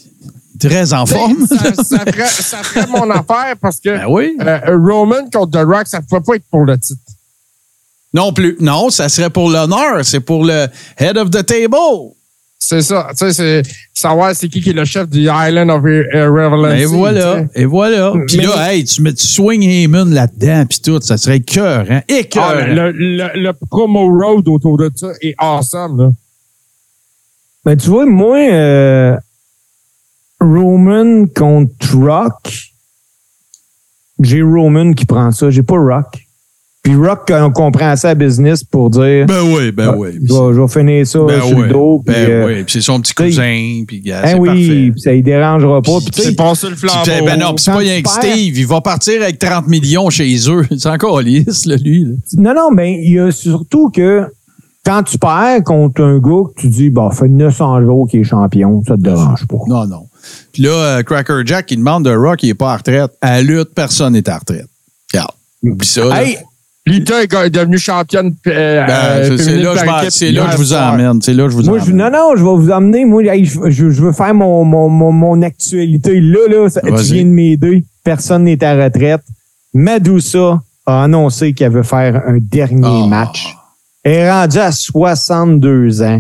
très en forme. ça, ça ferait, ça ferait mon affaire parce que Ben oui. euh, Roman contre The Rock, ça ne pouvait pas être pour le titre. Non plus. Non, ça serait pour l'honneur. C'est pour le head of the table. C'est ça. Tu sais, c'est savoir c'est qui qui est le chef du Island of Irrelevance. Et voilà. Et voilà. Puis Mais- là, hey, tu, mets, tu swing Heyman là-dedans, puis tout. Ça serait cœur, hein? Ah, le, le, le promo road autour de ça est awesome. Là. Ben, tu vois, moi, euh, Roman contre Rock, j'ai Roman qui prend ça. J'ai pas Rock. Puis Rock on comprend ça à business pour dire Ben oui, ben oui. je, vais, je vais finir ça Ben sur oui, le dos. Puis, ben euh, oui. Puis c'est son petit cousin, puis gars, hein, c'est oui, parfait. puis ça ne dérangera pas. Puis, C'est passé le Puis, flambeau. ben non, puis c'est pas rien que Steve. Il va partir avec 30 millions chez eux. C'est encore lisse, là, lui. là. Non, non, mais il y a surtout que quand tu perds contre un gars que tu dis, bah, fait 900 jours qu'il est champion, ça te dérange pas. Non, non. Puis là, euh, Cracker Jack, il demande de Rock, il n'est pas à retraite. À la lutte, personne n'est à retraite. Regarde. Oublie ça. là. Hey, Lita est devenue championne. euh, Ben, euh, c'est- là, que je là que vous emmène. C'est là que je vous moi, je, non, non, je vais vous emmener. Moi, je, je- je veux faire mon, mon, mon, mon actualité. Là, là, ça- tu viens de m'aider. Personne n'est à retraite. Medusa a annoncé qu'elle veut faire un dernier Ah. match. Elle est rendue à 62 ans.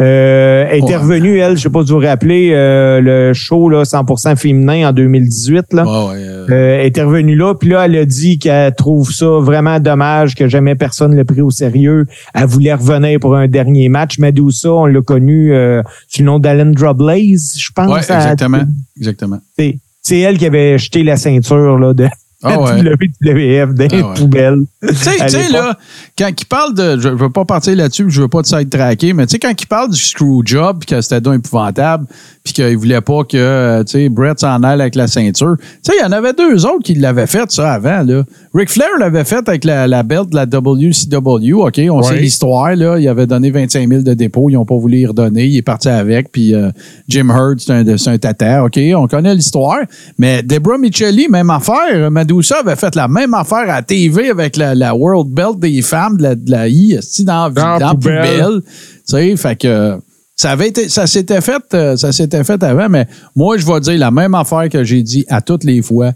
Euh, elle était Ouais. revenue, elle, je sais pas si vous vous rappelez, euh, le show là, 100% féminin en 2018. Là. Ouais, ouais, euh, Euh, elle était revenue là, puis là, elle a dit qu'elle trouve ça vraiment dommage que jamais personne l'a pris au sérieux. Elle voulait revenir pour un dernier match. Medusa, on l'a connu euh, sous le nom d'Alendra Blaze, je pense. ouais, à- exactement. Exactement. C'est c'est elle qui avait jeté la ceinture là, de Ah ouais. WWF dans les Ah ouais. poubelles. Tu sais, là, quand il parle de. Je veux pas partir là-dessus, je veux pas te side-tracker, mais tu sais, quand il parle du screw job, puis que c'était donc épouvantable, puis qu'il voulait pas que, euh, tu sais, Brett s'en aille avec la ceinture. Tu sais, il y en avait deux autres qui l'avaient fait, ça, avant, là. Ric Flair l'avait fait avec la, la belt de la WCW, OK? On sait l'histoire, là. Il avait donné 25 000 de dépôt, ils ont pas voulu y redonner, il est parti avec, puis euh, Jim Hurt, c'est un, un tata, OK? On connaît l'histoire. Mais Deborah Michelli, même affaire. Medusa avait fait la même affaire à TV avec la, la World Belt des femmes de la, de la I, dans, Dans dans poubelle. poubelle. Tu sais, fait que ça avait été, ça s'était fait, euh, ça s'était fait avant, mais moi, je vais dire la même affaire que j'ai dit à toutes les fois,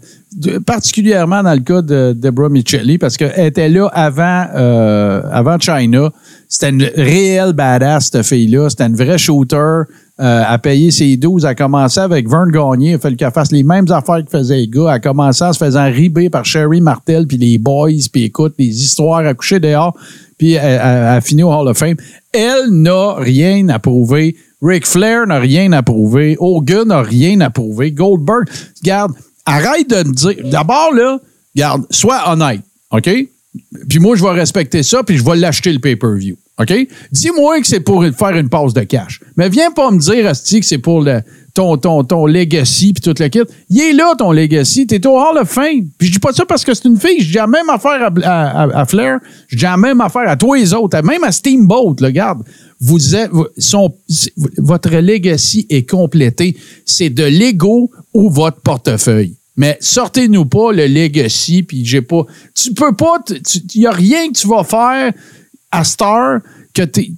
particulièrement dans le cas de Deborah Michelli, parce qu'elle était là avant, euh, avant China. C'était une réelle badass, cette fille-là. C'était une vraie shooter. Euh, à payer ses 12. Elle a commencé avec Vern Gagné. Il a fallu qu'elle fasse les mêmes affaires que faisait les gars. A commencé en se faisant riber par Sherry Martel puis les boys. Puis écoute, les histoires à coucher dehors. Puis a fini au Hall of Fame. Elle n'a rien à prouver. Ric Flair n'a rien à prouver. Hogan n'a rien à prouver. Goldberg, regarde, arrête de me dire. D'abord, là, regarde, sois honnête. OK? Puis moi, je vais respecter ça, puis je vais l'acheter le pay-per-view. OK? Dis-moi que c'est pour faire une passe de cash. Mais viens pas me dire, Asti, que c'est pour ton, ton, legacy puis tout le kit. Il est là, ton legacy. T'es au Hall of Fame. Puis je dis pas ça parce que c'est une fille. Je dis la même affaire à, Flair. Je dis la même affaire à tous les autres. Même à Steamboat, là, regarde. Vous êtes, votre legacy est complété. C'est de l'ego ou votre portefeuille. Mais sortez-nous pas le legacy, puis j'ai pas. Tu peux pas. Il y a rien que tu vas faire à Star que t'es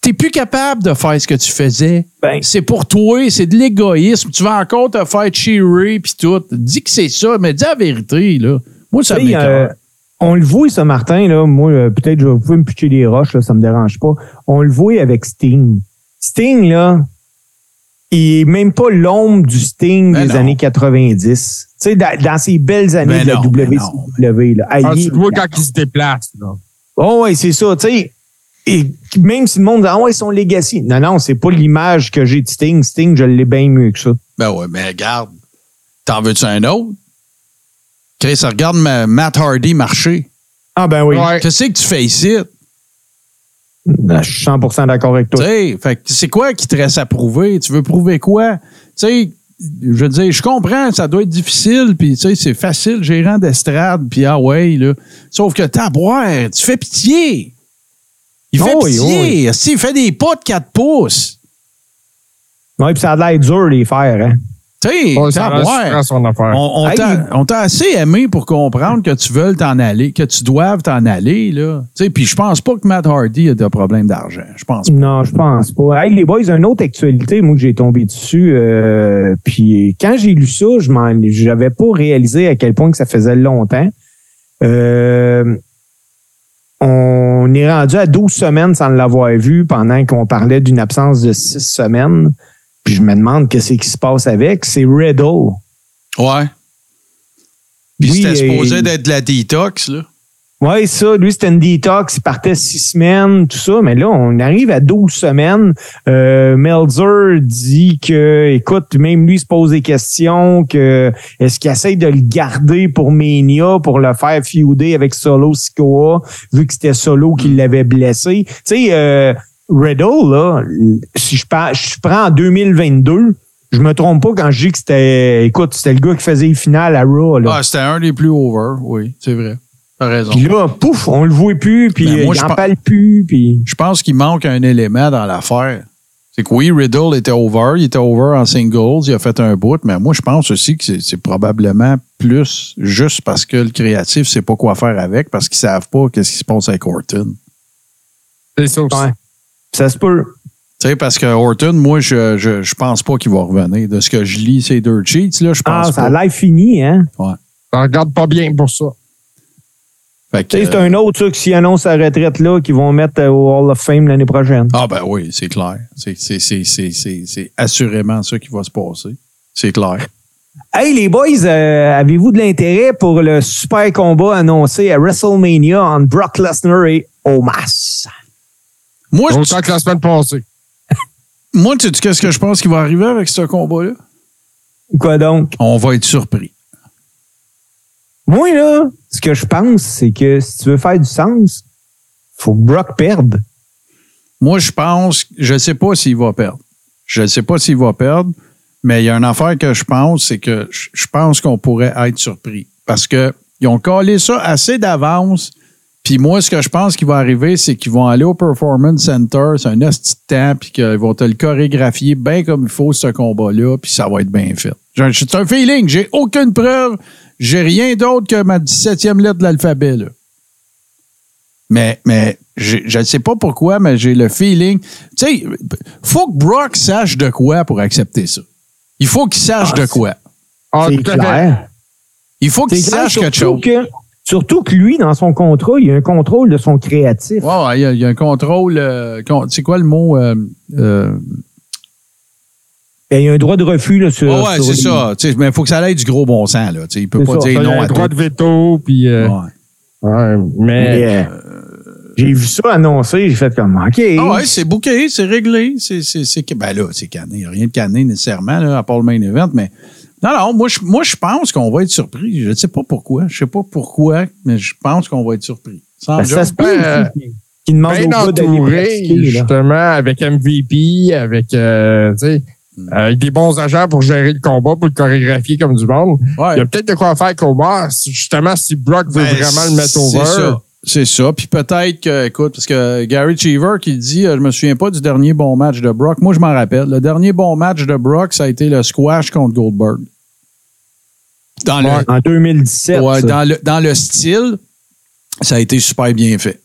t'es plus capable de faire ce que tu faisais. Ben. c'est pour toi, c'est de l'égoïsme. Tu vas encore te faire cheerer puis tout. Dis que c'est ça, mais dis la vérité, là. Moi, ça m'écoeure. euh, on le voit, ce Martin, là. Moi, euh, peut-être, je vais- vous pouvez me pitcher des roches, là, ça me dérange pas. On le voit avec Sting. Sting, là, il est même pas l'ombre du Sting Ben des non. années 90. Tu sais, dans, dans ces belles années Ben de la non, ben WCW, là. Ah, il tu vois quand il se déplace. Là. Oh, ouais, c'est ça, tu sais. Et même si le monde dit, ah ouais, son legacy. Non, non, c'est pas l'image que j'ai de Sting. Sting, je l'ai bien mieux que ça. Ben ouais, mais regarde. T'en veux-tu un autre? Chris, regarde ma- Matt Hardy marcher. Ah, ben oui. Ouais. Qu'est-ce que tu fais ici? Ben, je suis 100% d'accord avec Tu toi. sais, fait que c'est quoi qui te reste à prouver? Tu veux prouver quoi? Tu sais, je veux dire, je comprends, ça doit être difficile, puis tu sais, c'est facile, gérant d'estrade, puis ah ouais, là. Sauf que t'as à boire, tu fais pitié. Il fait oui, pitié. Si, il fait des pas de 4 pouces. Ouais, puis ça a l'air dur, les faire, hein. Tu sais. On, on Hey. t'a- assez aimé pour comprendre que tu veux t'en aller, que tu doives t'en aller, là. Tu sais, puis je pense pas que Matt Hardy a de problème d'argent. Je pense pas. Non, je pense pas. Hey, les boys, une autre actualité, moi, que j'ai tombé dessus. euh, puis quand j'ai lu ça, je m'en, j'avais pas réalisé à quel point que ça faisait longtemps. Euh, on est rendu à 12 semaines sans l'avoir vu pendant qu'on parlait d'une absence de 6 semaines. Puis je me demande qu'est-ce qui se passe avec. C'est Riddle. Ouais. Puis Oui, c'était supposé d'être de la détox, là. Oui, ça, lui, c'était une detox, il partait six semaines, tout ça, mais là, on arrive à 12 semaines. Euh, Melzer dit que, écoute, même lui se pose des questions, que est-ce qu'il essaye de le garder pour Mania, pour le faire feuder avec Solo Sikoa, vu que c'était Solo qui l'avait blessé? Tu sais, euh, Riddle, là, si je, par- je prends en 2022, je me trompe pas quand je dis que c'était, écoute, c'était le gars qui faisait les finales à Raw, là. Ah, c'était un des plus over, oui, c'est vrai. T'as raison. Puis là, pouf, on le voit plus, puis Ben, moi, il je en pense- parle plus, puis... Je pense qu'il manque un élément dans l'affaire. C'est que oui, Riddle était over, il était over en singles, il a fait un bout, mais moi, je pense aussi que c'est- probablement plus juste parce que le créatif sait pas quoi faire avec, parce qu'ils savent pas qu'est-ce qui se passe avec Orton. C'est ça aussi. Ouais. Ça se peut. Tu sais, parce que Orton, moi, je, je, je pense pas qu'il va revenir. De ce que je lis, ces deux cheats, là, je Ah, pense ça a pas. l'air fini, hein? Ça regarde pas bien pour ça. C'est euh, un autre, ça, qui s'y annonce sa retraite là, qu'ils vont mettre euh, au Hall of Fame l'année prochaine. Ah ben oui, c'est clair. C'est- C'est c'est- c'est- c'est- c'est assurément ça qui va se passer. C'est clair. Hey, les boys, euh, avez-vous de l'intérêt pour le super combat annoncé à WrestleMania entre Brock Lesnar et Omas? Moi, je- Autant que la semaine passée. moi tu sais qu'est-ce que je pense qui va arriver avec ce combat-là? Quoi donc? On va être surpris. Moi, là, ce que je pense, c'est que si tu veux faire du sens, faut que Brock perde. Moi, je pense, je ne sais pas s'il va perdre. Je ne sais pas s'il va perdre, mais il y a une affaire que je pense, c'est que je je pense qu'on pourrait être surpris. Parce que ils ont collé ça assez d'avance. Puis moi, ce que je pense qui va arriver, c'est qu'ils vont aller au Performance Center, c'est un de temps, puis qu'ils vont te le chorégraphier bien comme il faut, ce combat-là, puis ça va être bien fait. J'ai- C'est un feeling, j'ai aucune preuve, j'ai rien d'autre que ma 17e lettre de l'alphabet, là. Mais, mais je ne sais pas pourquoi, mais j'ai le feeling. Tu sais, faut que Brock sache de quoi pour accepter ça. Il faut qu'il sache Ah, de quoi. Ah, c'est clair. Il faut qu'il sache quelque chose. que- surtout que lui, dans son contrat, il y a un contrôle de son créatif. Ouais, il y, a- il y a un contrôle. euh, con- c'est quoi le mot? euh, euh, Ben, il y a un droit de refus là, sur. ouais, c'est les- ça. Mais il faut que ça aille du gros bon sens. Là. Il peut C'est pas ça. dire Il y a non un à droit tout. de veto, puis. euh, Ouais. ouais, mais. Mais, euh, j'ai vu ça annoncé, j'ai fait comme OK. Ah ouais, c'est bouqué, c'est réglé. C'est, c'est, c'est, ben là, c'est canné. Il n'y a rien de canné nécessairement, là, à part le main event, mais. Non, non, moi, je, moi, je pense qu'on va être surpris. Je ne sais pas pourquoi. Je ne sais pas pourquoi, mais je pense qu'on va être surpris. Sans Ben, ça se peut Euh, aussi qu'il- qu'il demande au d'aller entouré. Là. justement, avec MVP, avec, euh, tu sais, Hmm. avec des bons agents pour gérer le combat, pour le chorégraphier comme du monde. Ouais. Il y a peut-être de quoi faire qu'Omar, justement, si Brock veut Ben, vraiment le mettre c'est over. ça. C'est ça. Puis peut-être que, écoute, parce que Gary Cheever qui dit, euh, je me souviens pas du dernier bon match de Brock. Moi, je m'en rappelle. Le dernier bon match de Brock, ça a été le squash contre Goldberg. Dans le, En 2017. Ouais, ça. dans, le, dans le style, ça a été super bien fait.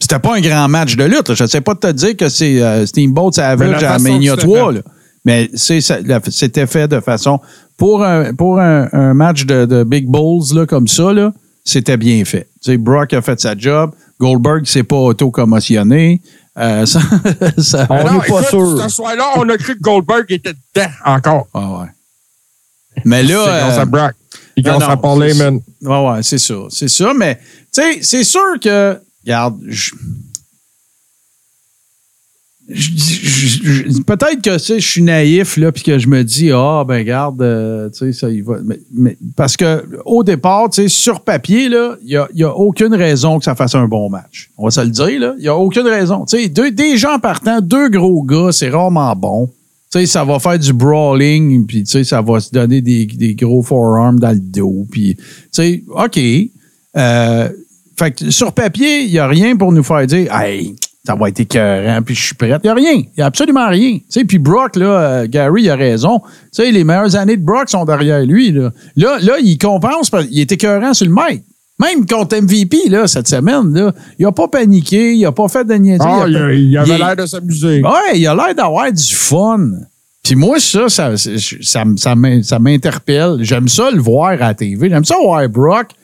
C'était pas un grand match de lutte. là. Je ne sais pas te dire que c'est euh, Steamboat Savage la à Mania que c'était 3. fait. là. Mais ça- c'était fait de façon. Pour un, pour un, un match de, de Big Bulls là, comme ça, là, c'était bien fait. Tu sais, Brock a fait sa job. Goldberg s'est pas auto-commotionné. Euh, ça, ça- On n'est pas écoute, sûr. Ce soir-là, on a cru que Goldberg était dedans encore. Ah ouais. Mais C'est là. grâce euh, à Brock. Puis grâce à Paul c'est- Heyman. Ouais, ouais, c'est ça. C'est ça, mais, tu sais, c'est sûr que, regarde, je- peut-être que, je suis naïf, là, puis que je me dis, ah, ben, regarde, euh, tu sais, ça y va. Mais, mais- parce que, au départ, tu sais, sur papier, là, il n'y a, y a aucune raison que ça fasse un bon match. On va se le dire, là. Il n'y a aucune raison. Tu sais, deux- des gens partant, deux gros gars, c'est rarement bon. Tu sais, ça va faire du brawling, puis tu sais, ça va se donner des, des gros forearms dans le dos, puis tu sais, OK. Euh, fait que sur papier, il n'y a rien pour nous faire dire, hey, ça va être écœurant, puis je suis prêt. Il n'y a rien. Il n'y a absolument rien. Tu sais, puis Brock, là, euh, Gary, il a raison. Tu sais, les meilleures années de Brock sont derrière lui. Là, là, là il compense parce qu'il est écœurant sur le mètre. Même contre MVP, là, cette semaine, là, il n'a pas paniqué, il n'a pas fait de niaiserie. Ah, il, a- il avait l'air de s'amuser. Ouais, il a l'air d'avoir du fun. Puis moi, ça, ça, ça, ça m'interpelle. J'aime ça le voir à la TV. J'aime ça voir Brock, tu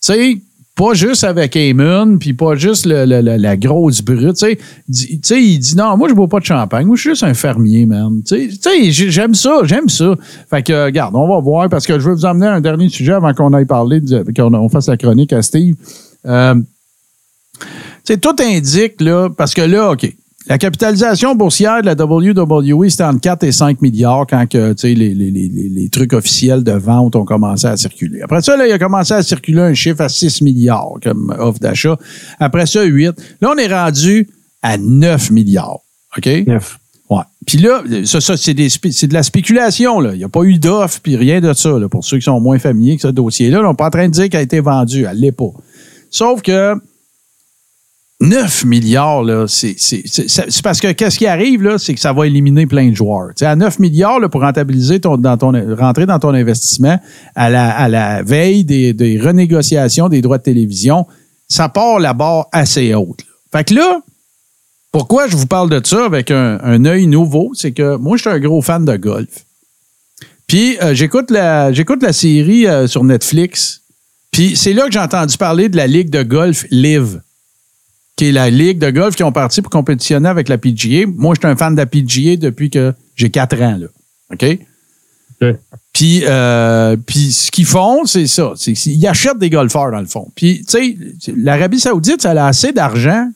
sais, pas juste avec Eamon, puis pas juste le- le- le- la grosse brute. Tu sais, il dit non, moi, je bois pas de champagne. Moi, je suis juste un fermier, man. Tu sais, j'aime ça, j'aime ça. Fait que, regarde, on va voir, parce que je veux vous emmener à un dernier sujet avant qu'on aille parler, qu'on on fasse la chronique à Steve. Euh, tu sais, tout indique, là, parce que là, OK, la capitalisation boursière de la WWE, c'était entre 4 et 5 milliards quand que, les, les, les, les trucs officiels de vente ont commencé à circuler. Après ça, là, il a commencé à circuler un chiffre à 6 milliards comme offre d'achat. Après ça, 8. Là, on est rendu à 9 milliards. OK? Neuf. Ouais. Puis là, ça, ça c'est, des spé- c'est de la spéculation. Là. Il n'y a pas eu d'offre, puis rien de ça. Là, pour ceux qui sont moins familiers avec ce dossier-là, là, on n'est pas en train de dire qu'elle a été vendue. Elle ne l'est pas. Sauf que 9 milliards, c'est, parce que qu'est-ce qui arrive, là, c'est que ça va éliminer plein de joueurs. À 9 milliards, là, pour rentabiliser ton, rentrer dans ton investissement à la, veille des, renégociations des droits de télévision, ça part la barre assez haute. Fait que là, pourquoi je vous parle de ça avec un, un œil nouveau, c'est que moi, je suis un gros fan de golf. Puis euh, j'écoute la j'écoute la série euh, sur Netflix. Puis c'est là que j'ai entendu parler de la ligue de golf Live, qui est la ligue de golf qui ont parti pour compétitionner avec la PGA. Moi, je suis un fan de la PGA depuis que j'ai 4 ans là. OK? Puis, euh, puis ce qu'ils font, c'est ça. C'est qu'ils achètent des golfeurs, dans le fond. Puis, tu sais, l'Arabie Saoudite, ça a assez d'argent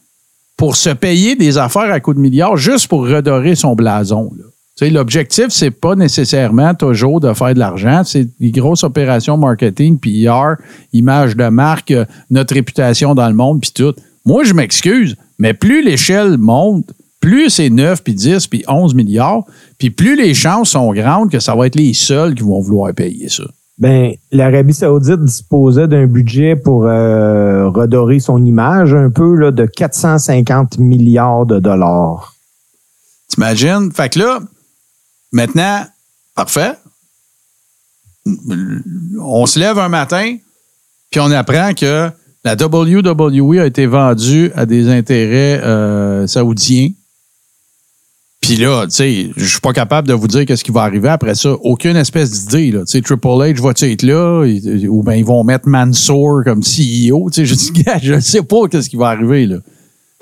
pour se payer des affaires à coups de milliards juste pour redorer son blason. là. Tu sais, L'objectif, c'est pas nécessairement toujours de faire de l'argent. C'est des grosses opérations marketing, puis PR, image de marque, euh, notre réputation dans le monde, puis tout. Moi, je m'excuse, mais plus l'échelle monte, plus c'est 9, puis 10, puis 11 milliards, puis plus les chances sont grandes que ça va être les seuls qui vont vouloir payer ça. Ben, l'Arabie Saoudite disposait d'un budget pour euh, redorer son image un peu là, de 450 milliards de dollars. T'imagines? Fait que là, maintenant, parfait. On se lève un matin, puis on apprend que la WWE a été vendue à des intérêts euh, saoudiens. Puis là, tu sais, je suis pas capable de vous dire qu'est-ce qui va arriver après ça. Aucune espèce d'idée, là. Tu sais, Triple H va être là? Il- Ou bien ils vont mettre Mansour comme CEO? Tu sais, je dis, gars, je sais pas qu'est-ce qui va arriver, là.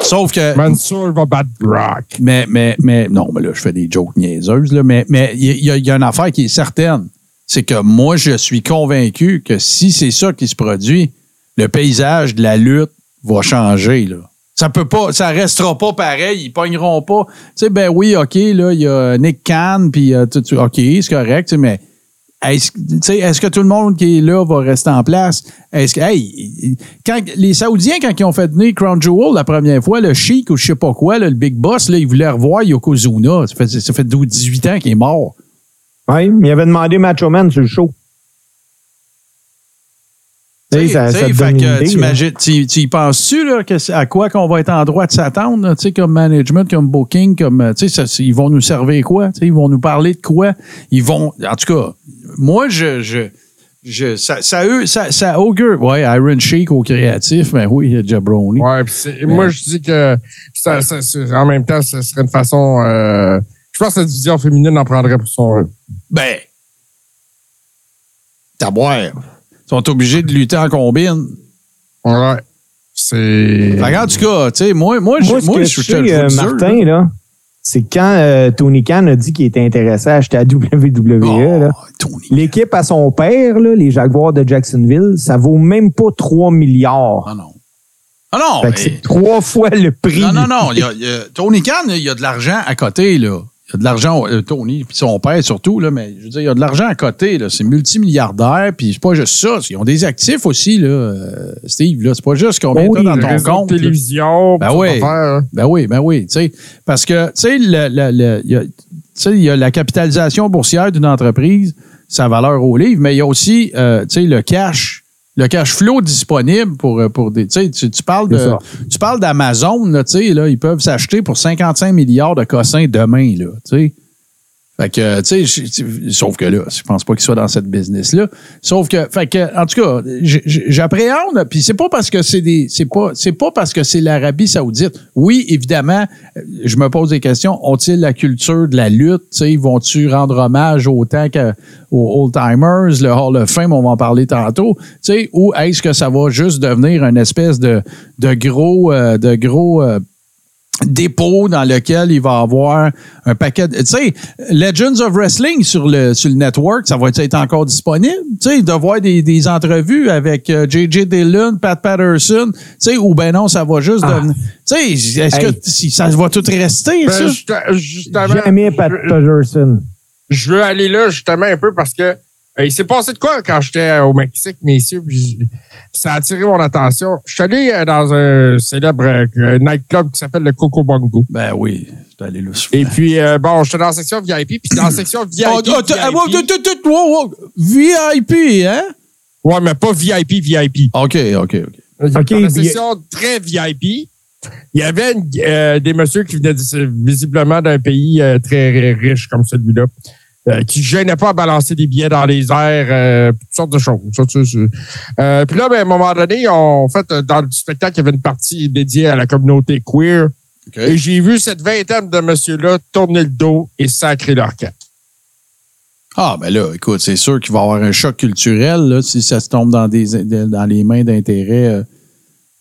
Sauf que. Mansour va battre Brock. Mais, mais, mais, non, mais là, je fais des jokes niaiseuses, là, mais mais il y, y a une affaire qui est certaine. C'est que moi, je suis convaincu que si c'est ça qui se produit, le paysage de la lutte va changer, là. Ça peut pas, ça restera pas pareil, ils pogneront pas. Tu sais, ben oui, OK, là, il y a Nick Khan, puis euh, OK, c'est correct, mais est-ce que tout le monde qui est là va rester en place? Est-ce que, hey, quand, les Saoudiens, quand ils ont fait venir Crown Jewel la première fois, le Chic ou je sais pas quoi, le Big Boss, là, ils voulaient revoir Yokozuna. Ça fait, ça fait 12, 18 ans qu'il est mort. Oui, il avait demandé Macho Man sur le show. Tu ça- ça idée, y penses-tu à quoi qu'on va être en droit de s'attendre, là, tu sais, comme management, comme booking, comme euh, ça, ils vont nous servir quoi? Tu sais, Ils vont nous parler de quoi? Ils vont. En tout cas, moi, je. je je, ça, ça, eux- ça, ça augure. Ouais, Iron Sheik au créatif, mais oui, il y a Jabroni. Ouais, puis c'est- moi, je dis que ça, ça- c'est- en même temps, ce serait une façon. euh, je pense que la division féminine en prendrait pour son. Ben, t'as boire. Ils sont obligés de lutter en combine. Ouais. C'est. Qu'en tout cas, tu sais, moi, moi, je, Moi, ce moi, que je, le euh, Martin, là, c'est quand euh, Tony Khan a dit qu'il était intéressé à acheter à WWE, Oh, là, Tony. l'équipe à son père, là, les Jaguars de Jacksonville, ça vaut même pas 3 milliards. Ah non. Ah non, Fait que mais- c'est trois fois le prix. Non, non, non. il y a- il y a- Tony Khan, il y a de l'argent à côté, là. Il y a de l'argent, euh, Tony, puis son père surtout, là, mais je veux dire, il y a de l'argent à côté, là. C'est multimilliardaire, puis c'est pas juste ça. Ils ont des actifs aussi, là, euh, Steve, là. C'est pas juste combien Oh t'as oui, dans ton compte. de télévision. Ben oui. hein. Ben oui, ben oui. tu sais. Parce que, tu sais, il y a- tu sais, il y a la capitalisation boursière d'une entreprise, sa valeur au livre, mais il y a aussi, euh, tu sais, le cash, le cash flow disponible pour, euh, pour des. Tu tu- parles de. Tu parles d'Amazon, là, là, ils peuvent s'acheter pour 55 milliards de cossins demain, là, tu sais. Fait que, tu sais, sauf que là, je pense pas qu'il soit dans cette business-là. Sauf que, fait que, en tout cas, j'appréhende, puis c'est pas parce que c'est des, c'est pas, c'est pas parce que c'est l'Arabie Saoudite. Oui, évidemment, je me pose des questions. Ont-ils la culture de la lutte? Tu sais, vont-tu rendre hommage autant qu'aux old-timers, le Hall of Fame, on va en parler tantôt, tu sais, ou est-ce que ça va juste devenir une espèce de, de gros, euh, de gros, euh, dépôt dans lequel il va avoir un paquet de... Tu sais, Legends of Wrestling sur le, sur le network, ça va être encore disponible. Tu sais, de voir des, des entrevues avec euh, J.J. Dillon, Pat Patterson, tu sais, ou ben non, ça va juste Ah. devenir... Tu sais, est-ce Hey. que si ça va tout rester, Ben, ça? juste- justement, Jamais Pat je- Patterson. je veux aller là justement un peu parce que euh, il s'est passé de quoi quand j'étais au Mexique, messieurs, ça a attiré mon attention. Je suis allé euh, dans un célèbre euh, nightclub qui s'appelle le Coco Bongo. Ben oui, je suis allé là Et puis, euh, bon, j'étais dans la section VIP, puis dans la section VIP, Oh, oh, VIP wow, wow. VIP, hein? ouais, mais pas VIP, VIP. OK, OK, OK. Dans la section très VIP, il y avait une- euh, des messieurs qui venaient visiblement d'un pays euh, très riche comme celui-là, euh, qui ne gênaient pas à balancer des billets dans les airs, euh, toutes sortes de choses. Ça, euh, puis là, ben, à un moment donné, on, en fait, dans le spectacle, il y avait une partie dédiée à la communauté queer. Et j'ai vu cette vingtaine de messieurs-là tourner le dos et sacrer leur camp. Ah, ben là, écoute, c'est sûr qu'il va y avoir un choc culturel là, si ça se tombe dans, des, de- dans les mains d'intérêt euh,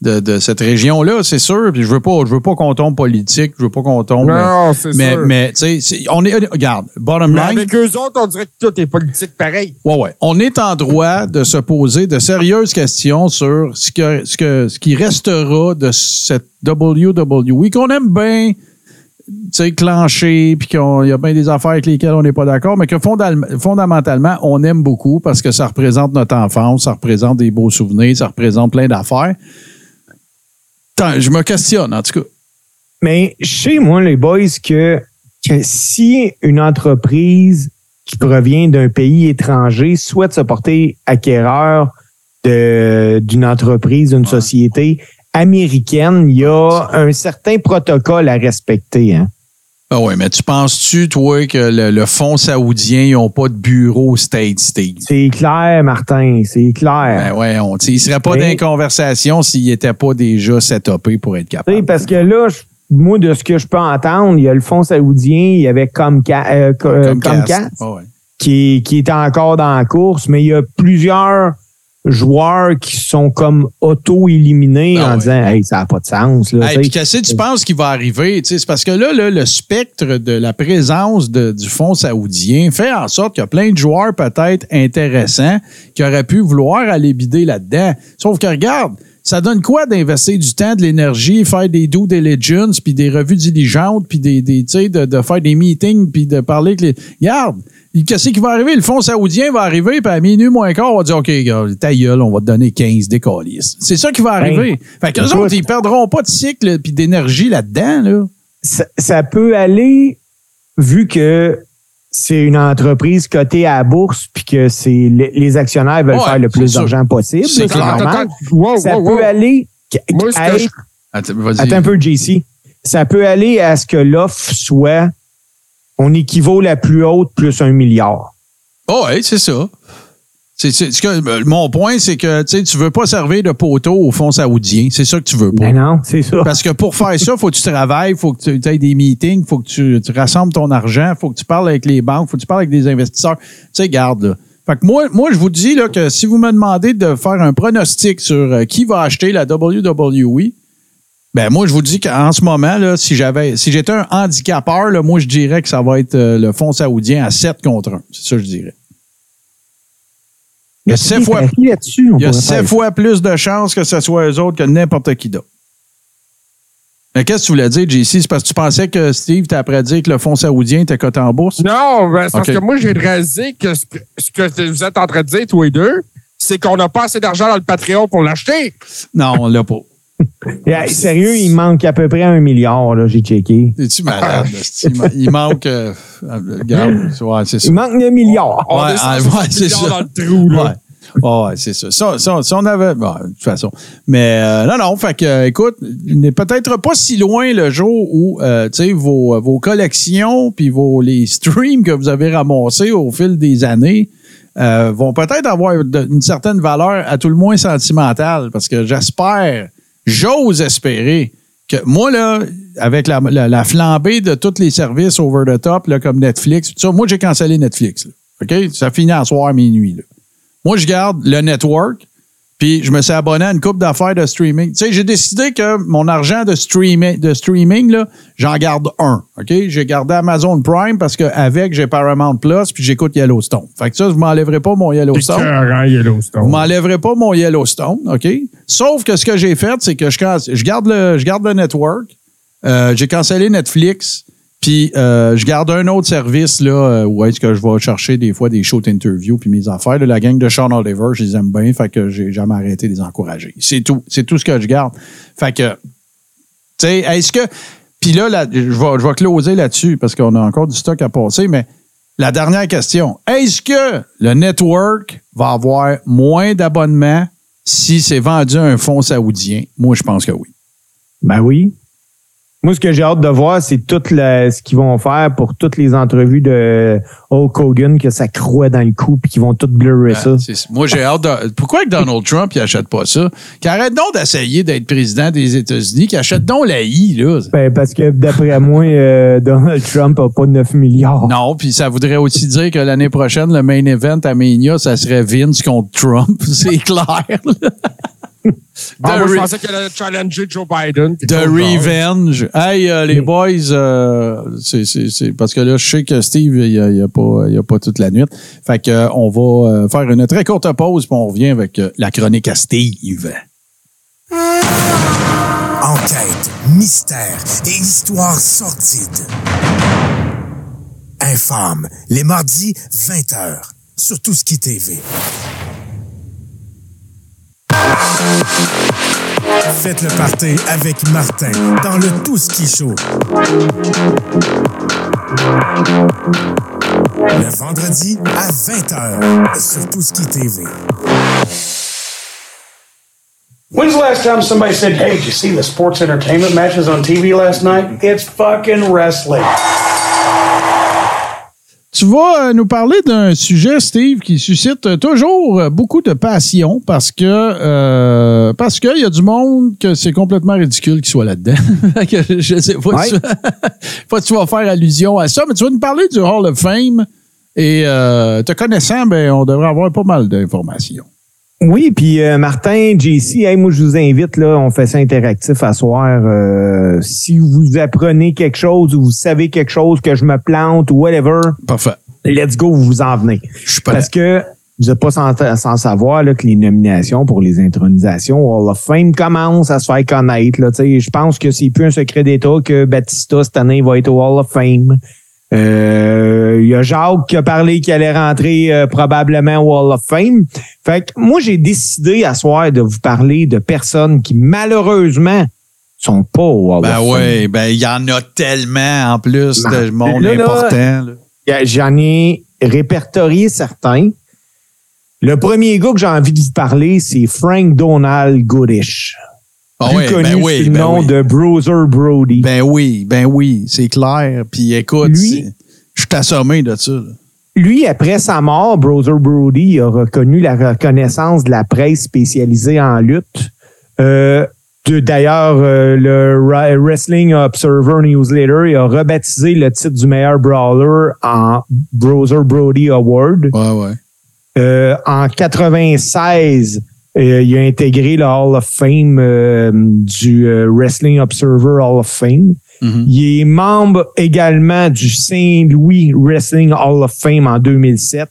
de, de cette région-là, c'est sûr. Puis je veux pas, je veux pas qu'on tombe politique, je veux pas qu'on tombe. Non, c'est mais, sûr. mais tu sais, on est. Regarde, bottom Mais line. avec eux autres, on dirait que tout est politique pareil. Ouais, ouais. On est en droit de se poser de sérieuses questions sur ce, que, ce, que, ce qui restera de cette WWE qu'on aime bien, tu sais, clencher, puis qu'il y a bien des affaires avec lesquelles on n'est pas d'accord, mais que fondamentalement, on aime beaucoup parce que ça représente notre enfance, ça représente des beaux souvenirs, ça représente plein d'affaires. Je me questionne, en tout cas. Mais je sais, moi, les boys, que, que si une entreprise qui provient d'un pays étranger souhaite se porter acquéreur d'une entreprise, d'une société américaine, il y a un certain protocole à respecter. Hein? Ah ouais, mais tu penses-tu, toi, que le, le fonds saoudien, ils n'ont pas de bureau State Steve? C'est clair, Martin, c'est clair. Ben ouais, on, il ne serait pas Mais- dans les conversations s'il n'était pas déjà setupé pour être Tu sais, capable. parce que là, je- moi, de ce que je peux entendre, il y a le fonds saoudien, il y avait Comca- euh, Co- Comcast, ouais. qui, qui est encore dans la course, mais il y a plusieurs joueurs qui sont comme auto-éliminés Ah en ouais. disant Hey, ça n'a pas de sens. Là, Hey, puis qu'est-ce que tu penses qui va arriver? Tu sais, C'est parce que là, là, le spectre de la présence de- du fonds saoudien fait en sorte qu'il y a plein de joueurs peut-être intéressants qui auraient pu vouloir aller bider là-dedans. Sauf que regarde, ça donne quoi d'investir du temps, de l'énergie, faire des due diligence, puis des revues diligentes, puis des, des, tu sais, de, de faire des meetings, puis de parler avec les... Regarde, qu'est-ce qui va arriver? Le fonds saoudien va arriver, puis à minuit moins quart, on va dire, OK, gars, ta gueule, on va te donner 15 décalistes. C'est ça qui va arriver. fait que les autres, ils perdront pas de cycle puis d'énergie là-dedans, là. ça, ça peut aller, vu que c'est une entreprise cotée à la bourse, puis que c'est les, actionnaires veulent Ouais, faire le plus d'argent possible, C'est normal. Wow, Ça wow, peut wow. aller Moi, à je- Attends, un peu, JC. Ça peut aller à ce que l'offre soit, on équivaut la plus haute plus un milliard. Oh, ouais, c'est ça. C'est, que, euh, mon point, c'est que tu veux pas servir de poteau au fonds saoudien. C'est ça que tu veux pas. Ben non, c'est ça. Parce que pour faire ça, faut que tu travailles, faut que tu aies des meetings, faut que tu, tu rassembles ton argent, faut que tu parles avec les banques, faut que tu parles avec des investisseurs. Tu sais, garde, là. Fait que moi, moi, je vous dis là, que si vous me demandez de faire un pronostic sur euh, qui va acheter la WWE, ben moi, je vous dis qu'en ce moment, là, si j'avais si j'étais un handicapeur, là, moi, je dirais que ça va être euh, le fonds saoudien à 7 contre 1. C'est ça que je dirais. Il y a sept fois, il y a sept plus de chances que ce soit eux autres que n'importe qui d'autre. Mais qu'est-ce que tu voulais dire, JC? C'est parce que tu pensais que Steve t'a après dire que le fonds saoudien était coté en bourse? Non, ben, c'est parce que moi, j'ai réalisé que ce, que ce que vous êtes en train de dire, tous les deux, c'est qu'on n'a pas assez d'argent dans le Patreon pour l'acheter. Non, on l'a pas. Yeah, sérieux, il manque à peu près un milliard, là, j'ai checké. Es-tu malade? Il ma- Il manque. euh, euh, regarde, ouais, c'est ça. Il manque un milliard. On Ouais, est 160 ouais, c'est ça. dans le trou, là. Ouais. C'est ça. Ça, on avait. bon, de toute façon. Mais euh, non, non, fait que, euh, écoute, il n'est peut-être pas si loin le jour où, euh, tu sais, vos, vos collections puis vos les streams que vous avez ramassés au fil des années euh, vont peut-être avoir de- une certaine valeur, à tout le moins sentimentale, parce que j'espère, j'ose espérer que moi, là, avec la, la- la flambée de tous les services over the top, comme Netflix, ça, moi, j'ai cancellé Netflix. OK? Ça finit à soir à minuit. Moi, je garde le network, Puis je me suis abonné à une coupe d'affaires de streaming. Tu sais, j'ai décidé que mon argent de streaming, de streaming là, j'en garde un. OK? J'ai gardé Amazon Prime parce qu'avec, j'ai Paramount Plus puis j'écoute Yellowstone. Fait que ça, je m'enlèverai pas mon Yellowstone. Vous Yellowstone. m'enlèverez pas mon Yellowstone, OK? Sauf que ce que j'ai fait, c'est que je, garde le, je garde le network. Euh, j'ai cancellé Netflix. Puis euh, je garde un autre service là euh, où est-ce que je vais chercher des fois des shows d'interview puis mes affaires. Là, la gang de Sean Oliver, je les aime bien, fait que j'ai jamais arrêté de les encourager. C'est tout. C'est tout ce que je garde. Fait que, tu sais, est-ce que... Puis là, je, vais, je vais closer là-dessus parce qu'on a encore du stock à passer, mais la dernière question. Est-ce que le network va avoir moins d'abonnements si c'est vendu à un fonds saoudien? Moi, je pense que oui. Ben oui. Moi, ce que j'ai hâte de voir, c'est tout le- ce qu'ils vont faire pour toutes les entrevues de Hulk Hogan, que ça croit dans le cou, puis qu'ils vont tout blurrer ça. Moi, j'ai hâte de. Pourquoi que Donald Trump il achète pas ça? Qu'il arrête donc d'essayer d'être président des États-Unis, qu'il achète donc la I, là. Ben, parce que d'après moi, euh, Donald Trump n'a pas 9 milliards. Non, puis ça voudrait aussi dire que l'année prochaine, le main event à Mania, ça serait Vince contre Trump. C'est clair. là. Ah, The moi, je re- pensais qu'elle allait challenger Joe Biden. The genre. Revenge. Hey, euh, les boys, euh, c'est, c'est, c'est- parce que là, je sais que Steve, il a, il a pas, il a pas toute la nuit. Fait que, euh, on va faire une très courte pause, puis on revient avec la chronique à Steve. Enquête, mystère et histoire sordide. Infâme, les mardis, 20h, sur Tout ce qui TV. Faites le party avec Martin dans le Tout qui Show. Le vendredi à 20h sur Tout qui TV. When's the last time somebody said, hey, did you see the sports entertainment matches on TV last night? It's fucking wrestling. Tu vas euh, nous parler d'un sujet, Steve, qui suscite euh, toujours euh, beaucoup de passion parce que euh, parce qu'il y a du monde que c'est complètement ridicule qu'il soit là-dedans. Je sais pas, tu, pas si tu vas faire allusion à ça, mais tu vas nous parler du Hall of Fame et euh, te connaissant, ben on devrait avoir pas mal d'informations. Oui, puis euh, Martin, JC, hey, moi je vous invite, là, on fait ça interactif à soir. Euh, si vous apprenez quelque chose ou vous savez quelque chose que je me plante ou whatever, Parfait. let's go, vous vous en venez. Je suis. Parce que vous n'êtes pas sans, sans savoir là, que les nominations pour les intronisations Hall of Fame commencent à se faire connaître. Là, Tu sais, je pense que c'est plus un secret d'État que Batista cette année va être au Hall of Fame. Euh, Il y a Jacques qui a parlé qu'il allait rentrer euh, probablement au Hall of Fame. Fait que moi, j'ai décidé à soir de vous parler de personnes qui malheureusement sont pas au Hall Ben of Fame. oui, ben il y en a tellement en plus de Ben, monde là, important. J'en ai répertorié certains. Le premier gars que j'ai envie de vous parler, c'est Frank Donald Goodish. Ah plus ouais, connu ben oui, sous le ben nom oui. de Bruiser Brody. Ben oui, ben oui, c'est clair. Puis écoute, Lui- je suis assommé de ça. là. Lui, après sa mort, Bruiser Brody a reconnu la reconnaissance de la presse spécialisée en lutte. Euh, D'ailleurs, euh, le Wrestling Observer Newsletter il a rebaptisé le titre du meilleur brawler en Bruiser Brody Award. Ouais, ouais. Euh, en 96, euh, il a intégré le Hall of Fame euh, du euh, Wrestling Observer Hall of Fame. Mhm. Il est membre également du Saint-Louis Wrestling Hall of Fame en 2007,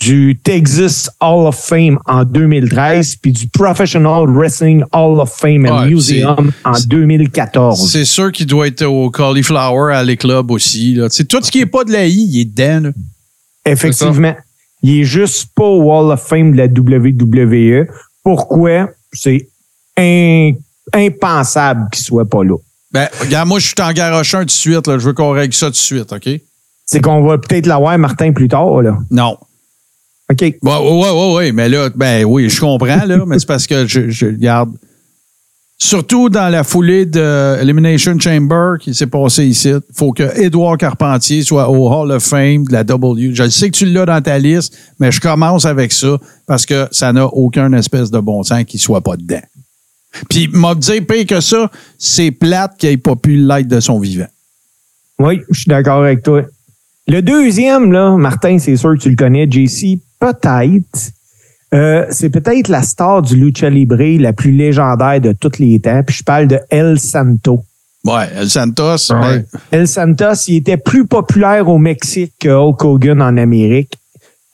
du Texas Hall of Fame en 2013, puis du Professional Wrestling Hall of Fame and Ouais, Museum en 2014. C'est sûr qu'il doit être au Cauliflower à les clubs aussi. Là. Tout ce qui n'est pas de la I, il est dedans. là. Effectivement. Il est juste pas au Hall of Fame de la WWE. Pourquoi? C'est in- impensable qu'il soit pas là. Ben, regarde, moi, je suis en garochant tout de suite. Là. Je veux qu'on règle ça tout de suite, OK? C'est qu'on va peut-être l'avoir, Martin, plus tard, là. Non. OK. Ouais, ouais, ouais, mais là, ben oui, je comprends, là, mais c'est parce que je, je regarde. Surtout dans la foulée de Elimination Chamber qui s'est passé ici, il faut que Édouard Carpentier soit au Hall of Fame de la W. Je sais que tu l'as dans ta liste, mais je commence avec ça parce que ça n'a aucun espèce de bon sens qu'il soit pas dedans. Puis, m'a dit, pire que ça, c'est plate qu'il n'ait pas pu l'être de son vivant. Oui, je suis d'accord avec toi. Le deuxième, là, Martin, c'est sûr que tu le connais, JC, peut-être. Euh, c'est peut-être la star du lucha libre la plus légendaire de tous les temps. Puis je parle de El Santo. Ouais, El Santos. Ouais. ben, El Santos, il était plus populaire au Mexique que Hulk Hogan en Amérique.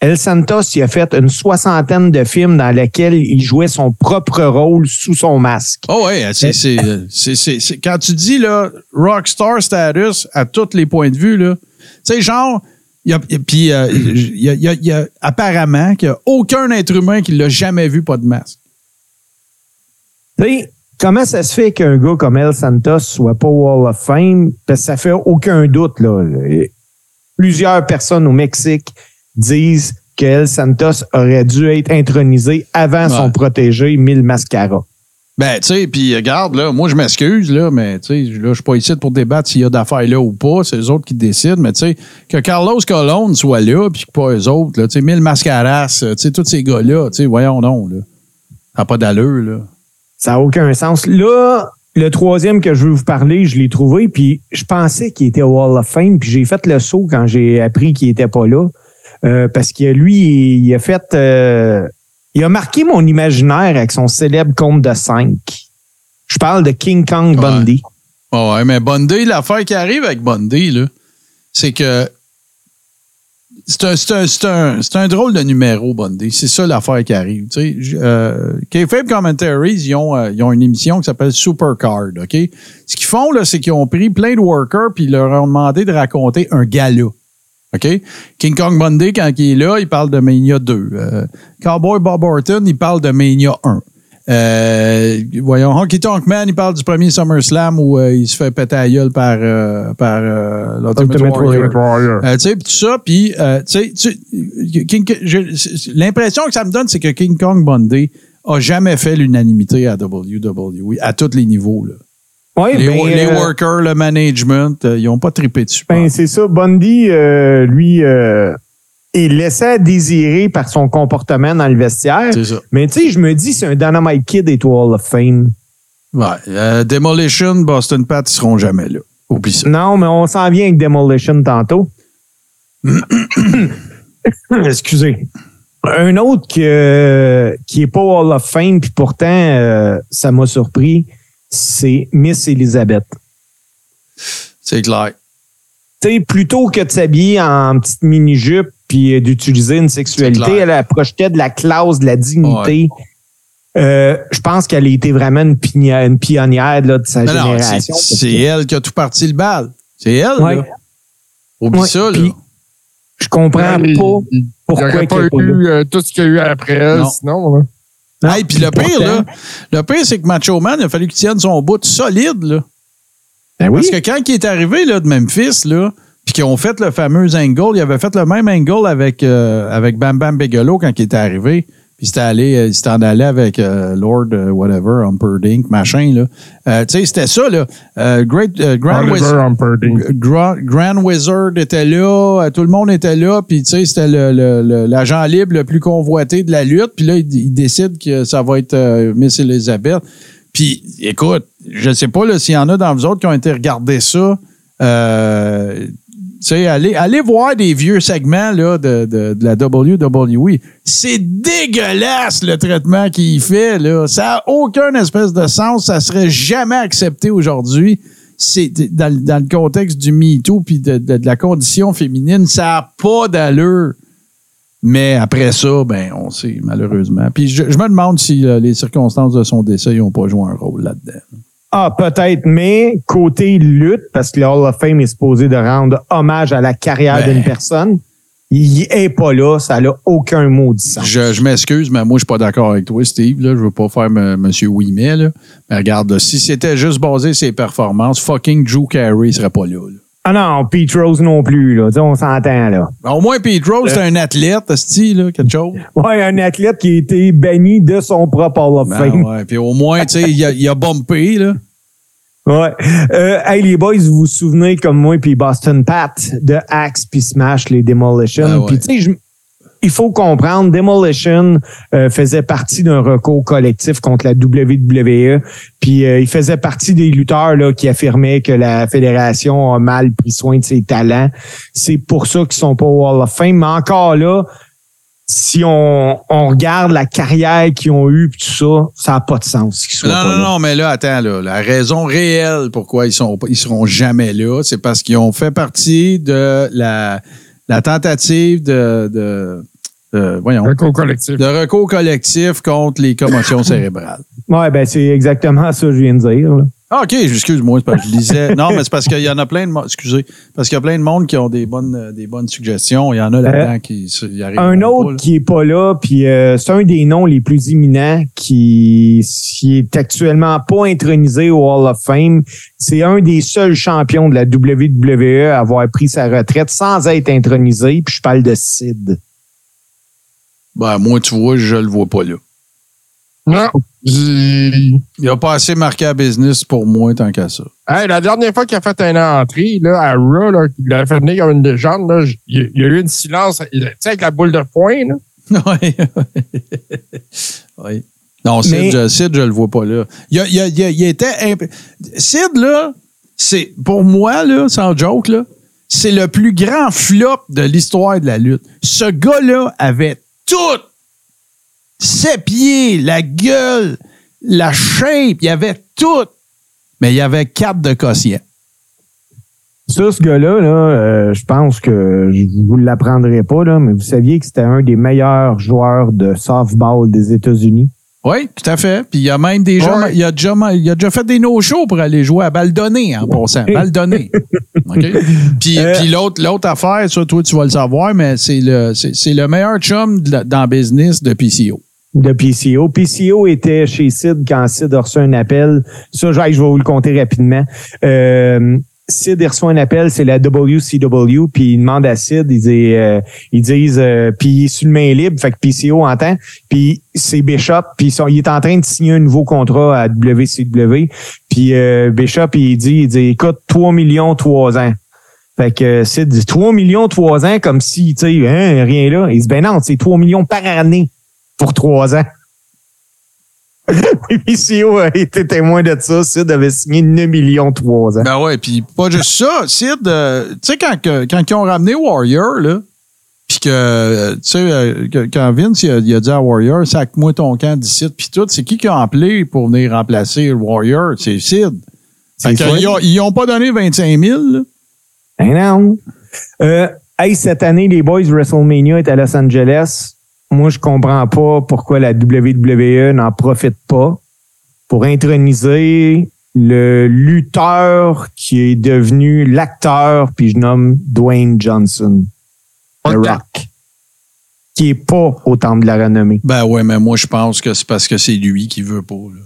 El Santos, il a fait une soixantaine de films dans lesquels il jouait son propre rôle sous son masque. Oh ouais, c'est, c'est, c'est, c'est- c'est- quand tu dis là, rockstar status à tous les points de vue, là, tu sais, genre, y a, puis, euh, il y a, il y a- il y a apparemment qu'il n'y a aucun être humain qui l'a jamais vu pas de masque. Tu comment ça se fait qu'un gars comme El Santos soit pas au Hall of Fame? Parce que ça fait aucun doute, là. Plusieurs personnes au Mexique disent que El Santos aurait dû être intronisé avant son protégé Mil Mascara. Ben, tu sais, puis regarde, là, moi, je m'excuse, là, mais, tu sais, là, je suis pas ici pour débattre s'il y a d'affaires là ou pas. C'est eux autres qui décident, mais, tu sais, que Carlos Colon soit là, puis que pas eux autres, là, tu sais, Mille Mascaras, tu sais, tous ces gars-là, tu sais, voyons donc, là. Ça n'a pas d'allure, là. Ça n'a aucun sens. Là, le troisième que je veux vous parler, je l'ai trouvé, puis je pensais qu'il était au Hall of Fame, puis j'ai fait le saut quand j'ai appris qu'il était pas là. Euh, parce que lui, il, il a fait... euh, il a marqué mon imaginaire avec son célèbre compte de 5. Je parle de King Kong Ouais. Bundy. Ah ouais, mais Bundy, l'affaire qui arrive avec Bundy, c'est que c'est un, c'est un, un, un drôle de numéro, Bundy. C'est ça l'affaire qui arrive. Tu sais, euh, Commentaries, ils ont, euh, ils ont une émission qui s'appelle Supercard, OK? Ce qu'ils font, là, c'est qu'ils ont pris plein de workers puis ils leur ont demandé de raconter un gala. OK? King Kong Bundy, quand il est là, il parle de Mania 2. Euh, Cowboy Bob Orton, il parle de Mania 1. Euh, voyons, Honky Tonk Man, il parle du premier SummerSlam où euh, il se fait péter la gueule par, par l'Ultimate Ultimate Warrior. Warrior. Tu sais, tout ça, puis, tu sais, l'impression que ça me donne, c'est que King Kong Bundy a jamais fait l'unanimité à WWE, à tous les niveaux. Là. Ouais, Les, ben, les euh, workers, le management, euh, ils n'ont pas trippé dessus. Ben, c'est ça. Bundy, euh, lui, euh, est laissé à désirer par son comportement dans le vestiaire. ça. Mais tu sais, je me dis, c'est un Dynamite Kid et Hall of Fame. Ouais. Euh, Demolition, Boston Pat, ils seront jamais là. Oublie ça. Non, mais on s'en vient avec Demolition tantôt. Excusez. Un autre que- qui est pas Hall of Fame, puis pourtant, ça m'a surpris, c'est Miss Elizabeth. C'est clair. Tu sais, plutôt que de s'habiller en petite mini-jupe puis euh, d'utiliser une sexualité, elle, elle projetait de la classe, de la dignité. Euh, je pense qu'elle a été vraiment une, pionnière là, de sa génération. c'est que elle qui a tout parti le bal. C'est elle, Ouais. là. Oublie Ouais, ça, là. puis- Je comprends Il- pas il- il pourquoi n'aurait qu'il pas eu euh, tout ce qu'il y a eu après elle, Non. sinon. là. Non, Hey, puis le pire, là, le pire, c'est que Macho Man, il a fallu qu'il tienne son bout solide, là. Ben oui. Parce que quand il est arrivé, là, de Memphis, là, puis qu'ils ont fait le fameux angle, il avait fait le même angle avec, euh, avec Bam Bam Bigelow quand il était arrivé. Puis c'était allé, euh, il s'était en allé avec euh, Lord euh, whatever, Humperdinck, machin, là. Euh, tu sais, c'était ça, là. Euh, Great, euh, Grand Wizard. Grand, Grand Wizard était là, euh, tout le monde était là, puis tu sais, c'était le- le- le- l'agent libre le plus convoité de la lutte, puis là, il, il décide que ça va être euh, Miss Elizabeth. Puis, écoute, je ne sais pas là, s'il y en a dans vous autres qui ont été regarder ça. Sais, allez, voir des vieux segments là, de, de, de la WWE. C'est dégueulasse le traitement qu'il fait. Là. Ça n'a aucun espèce de sens. Ça serait jamais accepté aujourd'hui. C'est dans, dans le contexte du MeToo puis de, de- la condition féminine, ça n'a pas d'allure. Mais après ça, ben, on sait, malheureusement. Puis je, je me demande si les circonstances de son décès n'ont pas joué un rôle là-dedans. Ah, peut-être, mais côté lutte, parce que le Hall of Fame est supposé de rendre hommage à la carrière Ben. d'une personne, il est pas là, ça n'a aucun mot de sens. Je, je m'excuse, mais moi, je suis pas d'accord avec toi, Steve. Là. Je veux pas faire M. Monsieur Ouimet. Là. Mais regarde, là, si c'était juste basé sur ses performances, fucking Drew Carey serait pas là. là. Ah non, Pete Rose non plus, là. On s'entend, là. Au moins, Pete Rose, c'est un athlète, style, là, quelque chose. Ouais, un athlète qui a été banni de son propre Hall of Ben Fame. ouais, puis au moins, tu sais, il a, il a bumpé, là. Ouais. Euh, hey, les boys, vous vous souvenez comme moi puis Boston Pat de Axe puis Smash, les Demolition. Ouais. Puis tu sais, je- il faut comprendre, Demolition euh, faisait partie d'un recours collectif contre la WWE. Puis euh, il faisait partie des lutteurs là, qui affirmaient que la fédération a mal pris soin de ses talents. C'est pour ça qu'ils sont pas au Hall of Fame. Mais encore là, si on, on regarde la carrière qu'ils ont eue puis tout ça, ça n'a pas de sens soient Non, pas non, là. non, mais là, attends, là, la raison réelle pourquoi ils sont ils seront jamais là, c'est parce qu'ils ont fait partie de la, la tentative de, de, de- voyons, Un collectif. de recours collectif contre les commotions cérébrales. Ouais, ben c'est exactement ça que je viens de dire. là. Ah, OK, excuse-moi, c'est parce que je lisais. Non, mais c'est parce qu'il y en a plein de monde. Excusez. Parce qu'il y a plein de monde qui ont des bonnes, euh, des bonnes suggestions. Il y en a là-dedans qui se- y arrivent. Un autre qui est pas là, puis euh, c'est un des noms les plus imminents qui, qui est actuellement pas intronisé au Hall of Fame. C'est un des seuls champions de la WWE à avoir pris sa retraite sans être intronisé. Puis je parle de Sid. Ben, moi, tu vois, je le vois pas là. Non. Il a pas assez marqué à business pour moi tant qu'à ça. Hey, la dernière fois qu'il a fait une entrée, là, à Raw, là, il a fait venir comme une légende, là, il il y a eu une silence, tu sais, avec la boule de foin, là. Oui. oui. Non, Sid, Mais- je, Sid, je le vois pas là. Il, a- il, a- il a- il était. imp- Sid, là, c'est pour moi, là, sans joke, là, c'est le plus grand flop de l'histoire de la lutte. Ce gars-là avait tout. Ses pieds, la gueule, la shape, il avait tout. Mais il y avait quatre de quotient. Ça, ce gars-là, là, euh, je pense que je vous l'apprendrai pas, là, mais vous saviez que c'était un des meilleurs joueurs de softball des États-Unis? Oui, tout à fait. Puis il y a même déjà, Ouais. il, a déjà, il a déjà fait des no-shows pour aller jouer à balle donnée en passant. Balle donnée. OK? Puis, Euh. puis l'autre, l'autre affaire, ça, toi, tu vas le savoir, mais c'est le, c'est, c'est le meilleur chum de dans le business de PCO. de PCO. PCO était chez Sid quand Sid a reçu un appel. Ça, je vais vous le compter rapidement. Euh, Sid reçoit un appel, c'est la WCW, puis il demande à Sid, il dit, euh, ils disent, euh, puis il est sur le main libre, fait que PCO entend, puis c'est Bishop, puis il est en train de signer un nouveau contrat à WCW, puis euh, Bishop, il dit, il dit, écoute, 3 millions, 3 ans. Fait que euh, Sid dit 3 millions, 3 ans, comme si, tu sais, hein, rien là. Il dit, ben non, c'est 3 millions par année pour 3 ans. PCO a été témoin de ça. Sid avait signé 9 millions 3 ans. Ben ouais, puis pas juste ça. Sid, euh, tu sais, quand, quand ils ont ramené Warrior, là, puis que, euh, tu sais, euh, quand Vince il a, il a dit à Warrior, sac-moi ton camp d'ici, puis tout, c'est qui qui a appelé pour venir remplacer Warrior? C'est Sid. Fait que, ils, ont, ils ont pas donné 25 000, là. Ben non. Euh, hey, cette année, les boys WrestleMania est à Los Angeles. Moi, je comprends pas pourquoi la WWE n'en profite pas pour introniser le lutteur qui est devenu l'acteur, puis je nomme Dwayne Johnson, The. Rock, qui est pas au temple de la renommée. Ben ouais, mais moi, je pense que c'est parce que c'est lui qui veut pas, là.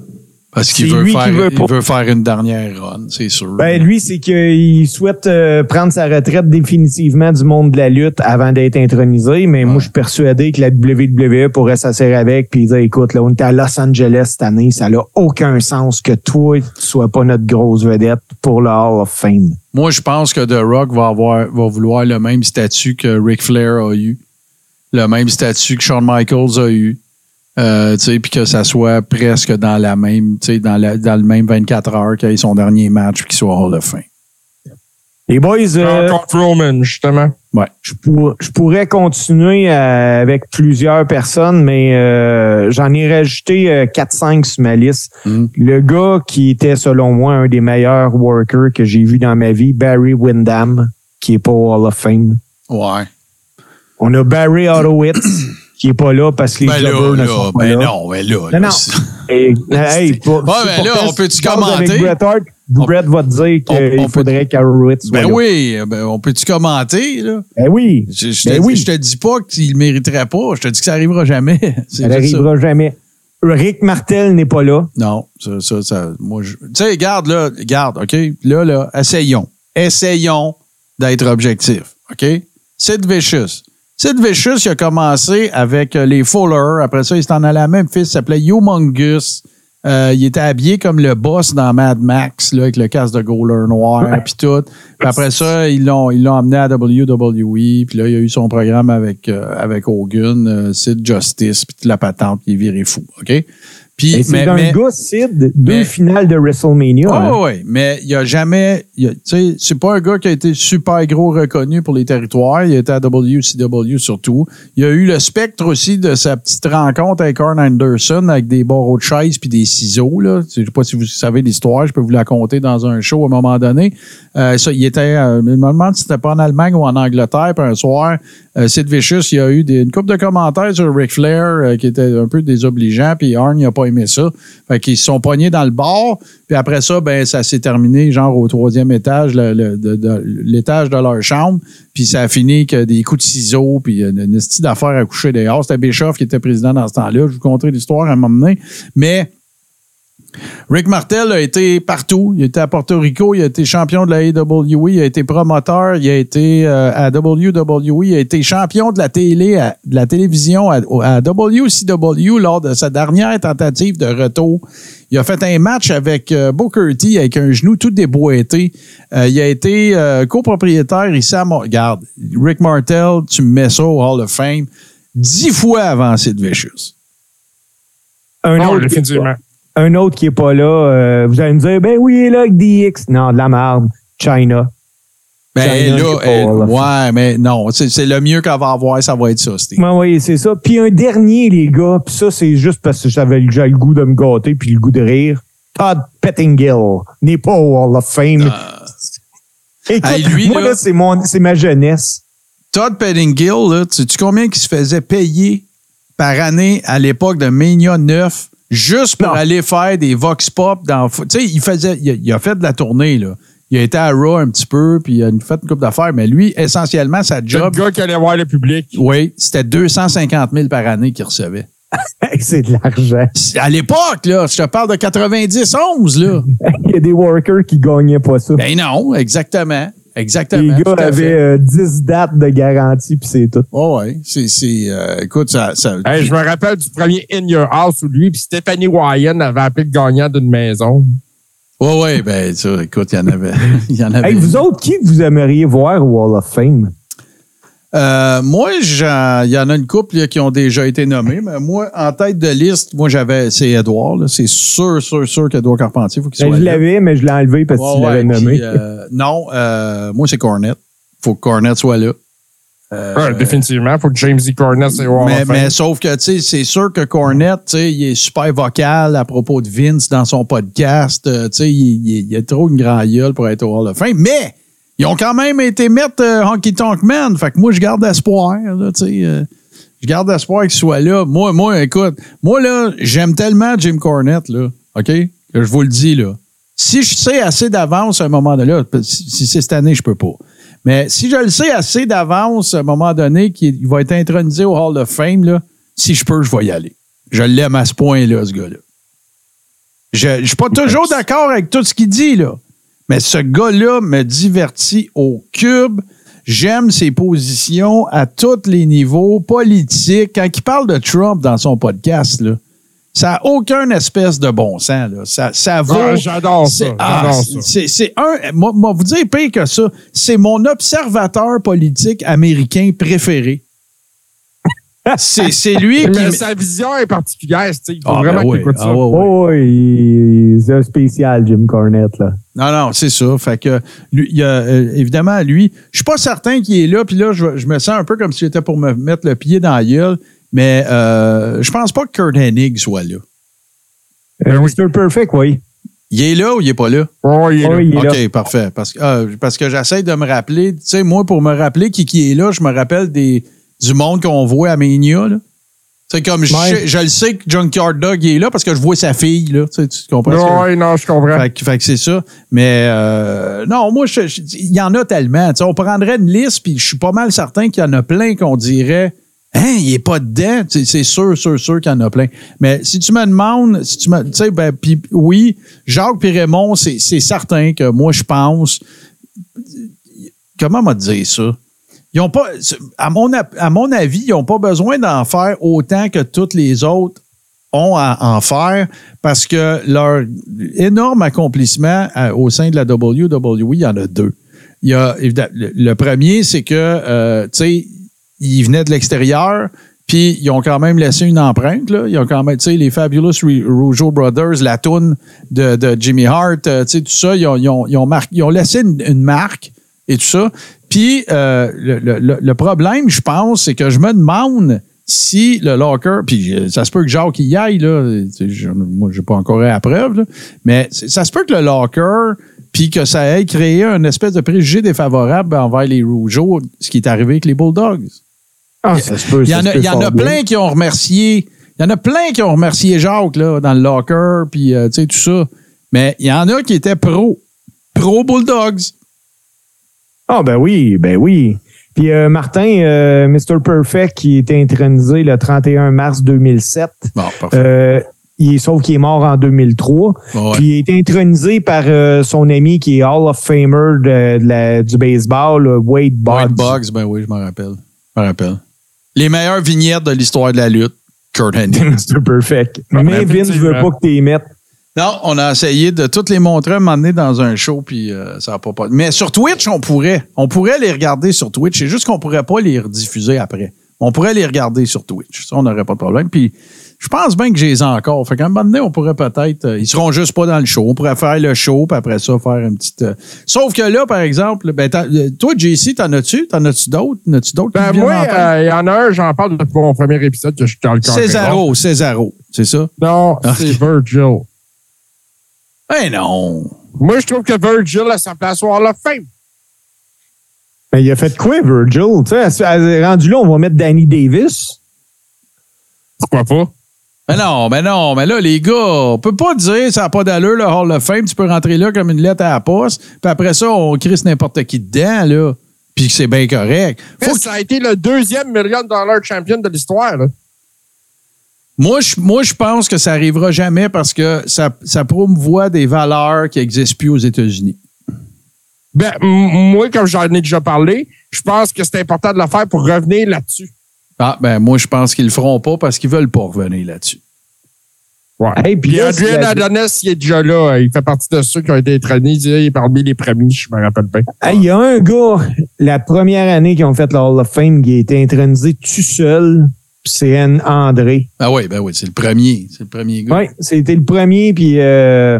Parce qu'il C'est veut, lui qui faire, veut il pas. veut faire une dernière run, c'est sûr. Ben, lui, c'est qu'il souhaite euh, prendre sa retraite définitivement du monde de la lutte avant d'être intronisé. Mais moi, je suis persuadé que la WWE pourrait s'asseoir avec puis dire, écoute, là, on est à Los Angeles cette année. Ça n'a aucun sens que toi, tu sois pas notre grosse vedette pour le Hall of Fame. Moi, je pense que The Rock va, avoir, va vouloir le même statut que Ric Flair a eu, le même statut que Shawn Michaels a eu, euh, tu sais, puis que ça soit presque dans la même, tu sais, dans, la- dans le même 24 heures qu'il ait son dernier match puis qu'il soit Hall of Fame. Les boys, euh, Contre Roman, justement. Ouais. je, pour- je pourrais continuer euh, avec plusieurs personnes, mais euh, j'en ai rajouté euh, 4-5 sur ma liste. Mm. Le gars qui était, selon moi, un des meilleurs workers que j'ai vu dans ma vie, Barry Windham, qui est pas au Hall of Fame. Ouais. On a Barry Horowitz, qui est pas là parce que les Ben là, ne là, sont pas ben là. non, ben là. Non, là, non. c'est- Et, hey, pour- ben là, on peut-tu commenter? Bret Hart, Bret va te dire qu'il faudrait qu'Horowitz soit Ben là. oui, ben on peut-tu commenter, là? Ben oui. Je, je Ben te, oui. je te dis pas qu'il le mériterait pas, je te dis que ça arrivera jamais. C'est Ça n'arrivera jamais. Rick Martel n'est pas là. Non, ça, ça, ça moi, je. Tu sais, regarde, là, regarde, OK? Là, là, essayons. Essayons d'être objectifs, OK? Sid Vicious. Sid Vicious, il a commencé avec euh, les Fuller. Après ça, il s'en allé à Memphis. Il s'appelait Humongous. Euh, il était habillé comme le boss dans Mad Max, là, avec le casque de goaler noir, puis tout. Puis après ça, ils l'ont, ils l'ont amené à WWE. Puis là, il a eu son programme avec, euh, avec Hogan, euh, Sid Justice, puis toute la patente, il est viré fou, OK? Puis, c'est mais, un mais- gars, Sid, deux mais- finales de WrestleMania. Ah là. oui, mais il a jamais. Tu sais, c'est pas un gars qui a été super gros reconnu pour les territoires. Il était à WCW surtout. Il a eu le spectre aussi de sa petite rencontre avec Arn Anderson avec des barreaux de chaise puis des ciseaux. Là. Je sais pas si vous savez l'histoire, je peux vous la conter dans un show à un moment donné. Euh, ça, il était. Euh, je me demande si c'était pas en Allemagne ou en Angleterre. Puis un soir, euh, Sid Vicious, il y a eu des- une couple de commentaires sur Ric Flair euh, qui étaient un peu désobligeants. Puis Arn, il a pas aimé ça. Fait qu'ils se sont pognés dans le bar. Puis après ça, ben ça s'est terminé genre au troisième étage, l'étage de leur chambre. Puis ça a fini que des coups de ciseaux, puis une, une petite d'affaires à coucher dehors. C'était Bischoff qui était président dans ce temps-là. Je vous conterai l'histoire à un moment donné. Mais Rick Martel a été partout. Il était à Porto Rico, il a été champion de la AWE, il a été promoteur, il a été euh, à WWE, il a été champion de la télé, à- de la télévision à, à WCW lors de sa dernière tentative de retour. Il a fait un match avec euh, Booker T avec un genou tout déboîté. Euh, il a été euh, copropriétaire ici à Mon- Regarde, Rick Martel, tu me mets ça au Hall of Fame dix fois avant Sid Vicious. Un, est définitivement. Un autre qui est pas là, euh, vous allez me dire, ben oui, il est là avec DX. Non, de la merde. China. Ben China, là, c'est pas elle- Hall of ouais, mais non, c'est le mieux qu'elle va avoir, ça va être ça, Steve. Oui, c'est ça. Puis un dernier, les gars, puis ça, c'est juste parce que j'avais j'avais le goût de me gâter puis le goût de rire. Todd Pettingill n'est pas au Hall of Fame. Écoute, Hey, lui, moi, là- là, c'est mon, c'est ma jeunesse. Todd Pettingill, là, tu sais combien qu'il se faisait payer par année à l'époque de Mania 9 juste pour Non. aller faire des vox pop dans. Tu sais, il faisait. Il a, il a fait de la tournée, là. Il a été à Raw un petit peu, puis il a fait une coupe d'affaires, mais lui, essentiellement, sa C'est le job, gars qui allait voir le public. oui, c'était 250 000 par année qu'il recevait. c'est de l'argent. À l'époque, là, je te parle de 91, là. Il y a des workers qui gagnaient pas ça. ben non, exactement. Exactement. les gars avaient fait. euh, 10 dates de garantie, puis c'est tout. Oh, ouais, c'est. c'est, euh, écoute, ça. ça Hey, je me rappelle du premier In Your House où lui puis Stephanie Wyan avait appelé le gagnant d'une maison. Ouais, ouais, ben, ça, écoute, il y en avait. Il y en avait. Hey, vous autres, qui vous aimeriez voir au Hall of Fame? Euh, moi, j'en- il y en a une couple là, qui ont déjà été nommés, mais moi, en tête de liste, moi, j'avais, c'est Edouard, là. C'est sûr, sûr, sûr qu'Edouard Carpentier, faut qu'il Ben, soit je là. l'avais, mais je l'ai enlevé parce Ouais, qu'il l'avait ouais, nommé. puis, euh, non, euh, moi, c'est Cornette. Faut que Cornette soit là. Euh, Ouais, définitivement. Faut que James E. Cornette soit Hall mais, mais sauf que, tu sais, c'est sûr que Cornette, tu sais, il est super vocal à propos de Vince dans son podcast. euh, tu sais, il, il- il a trop une grande gueule pour être au Hall of Fame. Mais, ils ont quand même été mettre euh, Honky Tonk Man. Fait que moi, je garde espoir, là, euh, je garde espoir qu'il soit là. Moi, moi, écoute, moi, là, j'aime tellement Jim Cornette, là. OK? Que je vous le dis, là. Si je sais assez d'avance à un moment donné, là, si c'est cette année, je peux pas. Mais si je le sais assez d'avance à un moment donné qu'il il va être intronisé au Hall of Fame, là, si je peux, je vais y aller. Je l'aime à ce point-là, ce gars-là. Je ne suis pas toujours d'accord avec tout ce qu'il dit, là. Mais ce gars-là me divertit au cube. J'aime ses positions à tous les niveaux politiques. Quand il parle de Trump dans son podcast, là, ça n'a aucun espèce de bon sens. Là. Ça, ça vaut. Ah, j'adore ça, c'est- ah, j'adore ça. c'est- C'est un. Moi, moi, vous dire pire que ça. C'est mon observateur politique américain préféré. C'est c'est lui qui. Mais sa vision est particulière, Steve. Il faut Ah, ben vraiment oui. qu'il écoute ça. Ah, ouais, ouais. Oh, il- c'est un spécial, Jim Cornette, là. Non, non, c'est ça. Fait que, lui, il y a, euh, évidemment, lui, je suis pas certain qu'il est là, puis là, je, je me sens un peu comme si j'étais pour me mettre le pied dans la gueule, mais euh, je pense pas que Kurt Hennig soit là. Ben Euh, Mr. Perfect, oui. Il est là ou il est pas là? Oh, il est là. Oui, il est là. OK, parfait. Parce que, ah, parce que j'essaie de me rappeler, tu sais, moi, pour me rappeler qui, qui est là, je me rappelle des, du monde qu'on voit à Mania, là. C'est comme, je, Ouais. je le sais que Junkyard Dog il est là parce que je vois sa fille, là. Tu, sais, tu comprends? Non, oui, non, je comprends. Fait, que- fait que c'est ça. Mais euh, non, moi, il y en a tellement. Tu sais, on prendrait une liste, puis je suis pas mal certain qu'il y en a plein qu'on dirait Hein, il est pas dedans? Tu sais, C'est sûr, sûr, sûr qu'il y en a plein. Mais si tu me demandes, si tu me. Tu sais, ben, puis oui, Jacques et Raymond, c'est certain que moi, je pense. Comment m'a dire ça? Ils pas, à mon, à mon avis, ils n'ont pas besoin d'en faire autant que toutes les autres ont à en faire parce que leur énorme accomplissement à- au sein de la WWE, il y en a deux. Y a, le, premier, c'est que, euh, tu sais, il venait de l'extérieur, puis ils ont quand même laissé une empreinte. Là. Ils ont quand même, tu sais, les Fabulous Rougeau Brothers, la toune de, de Jimmy Hart, euh, tu sais, tout ça, ils ont, ils ont, ils ont, ils laissé une marque et tout ça. Puis euh, le, le- problème, je pense, c'est que je me demande si le locker, puis euh, ça se peut que Jacques y aille, là, je- moi, j'ai pas encore eu la preuve, là, mais ça se peut que le locker, puis que ça ait créé un espèce de préjugé défavorable envers les Rougeaux, ce qui est arrivé avec les Bulldogs. Ah, ça se peut, Il y en a, peut il y en fort a bien. plein qui ont remercié. Il y en a plein qui ont remercié Jacques là, dans le locker, puis euh, tu sais, tout ça. Mais il y en a qui étaient pro. Pro Bulldogs. Ah, ben oui, ben oui. Puis euh, Martin, euh, Mr. Perfect, qui était intronisé le 31 mars 2007, Bon, parfait. euh, il est, sauf qu'il est mort en 2003. Bon, ouais. Puis il a été intronisé par euh, son ami qui est Hall of Famer de, de la- du baseball, Wade Boggs. White Bugs, ben oui, je m'en rappelle. Je m'en rappelle. Les meilleures vignettes de l'histoire de la lutte, Kurt Hennig. Mr. Perfect. Mais Vince veut pas que tu les mettes. Non, on a essayé de toutes les montrer à un moment donné dans un show, puis euh, ça n'a pas pas. Mais sur Twitch, on pourrait. On pourrait les regarder sur Twitch. C'est juste qu'on pourrait pas les rediffuser après. On pourrait les regarder sur Twitch. Ça, on n'aurait pas de problème. Puis je pense bien que j'ai les encore. Fait qu'à un moment donné, on pourrait peut-être. euh, ils seront juste pas dans le show. On pourrait faire le show, puis après ça, faire une petite. euh, Sauf que là, par exemple, ben, euh, toi, JC, t'en as-tu? T'en as-tu d'autres? T'en as-tu d'autres? Ben, moi, il y en a un, j'en parle depuis mon premier épisode que je suis dans le. Césaro, Césaro. C'est ça? Non, Ah. c'est Virgil. Eh non! Moi, je trouve que Virgil a sa place au Hall of Fame. Mais il a fait quoi, Virgil? Tu sais, à- à- rendu là, on va mettre Danny Davis. Pourquoi pas? Mais non, mais non, mais là, les gars, on peut pas dire ça n'a pas d'allure, le Hall of Fame. Tu peux rentrer là comme une lettre à la poste, puis après ça, on crisse n'importe qui dedans, là. Puis que c'est bien correct. Faut Faut ça a été le deuxième million de dollars champion de l'histoire. là. Moi, je, moi, je pense que ça arrivera jamais parce que ça, ça promouvoit des valeurs qui n'existent plus aux États-Unis. Ben, moi, comme j'en ai déjà parlé, je pense que c'est important de le faire pour revenir là-dessus. Ah, ben, moi, je pense qu'ils le feront pas parce qu'ils veulent pas revenir là-dessus. Ouais. Hey, puis c'est la- Adonis, il est déjà là. Il fait partie de ceux qui ont été traînés. Il est parmi les premiers, je me rappelle bien. Hey, Il y a un gars, la première année qu'ils ont fait le Hall of Fame, qui a été intronisé tout seul, puis c'est N. André. Ah oui, ben oui, c'est le premier. C'est le premier gars. Oui, c'était le premier, puis euh,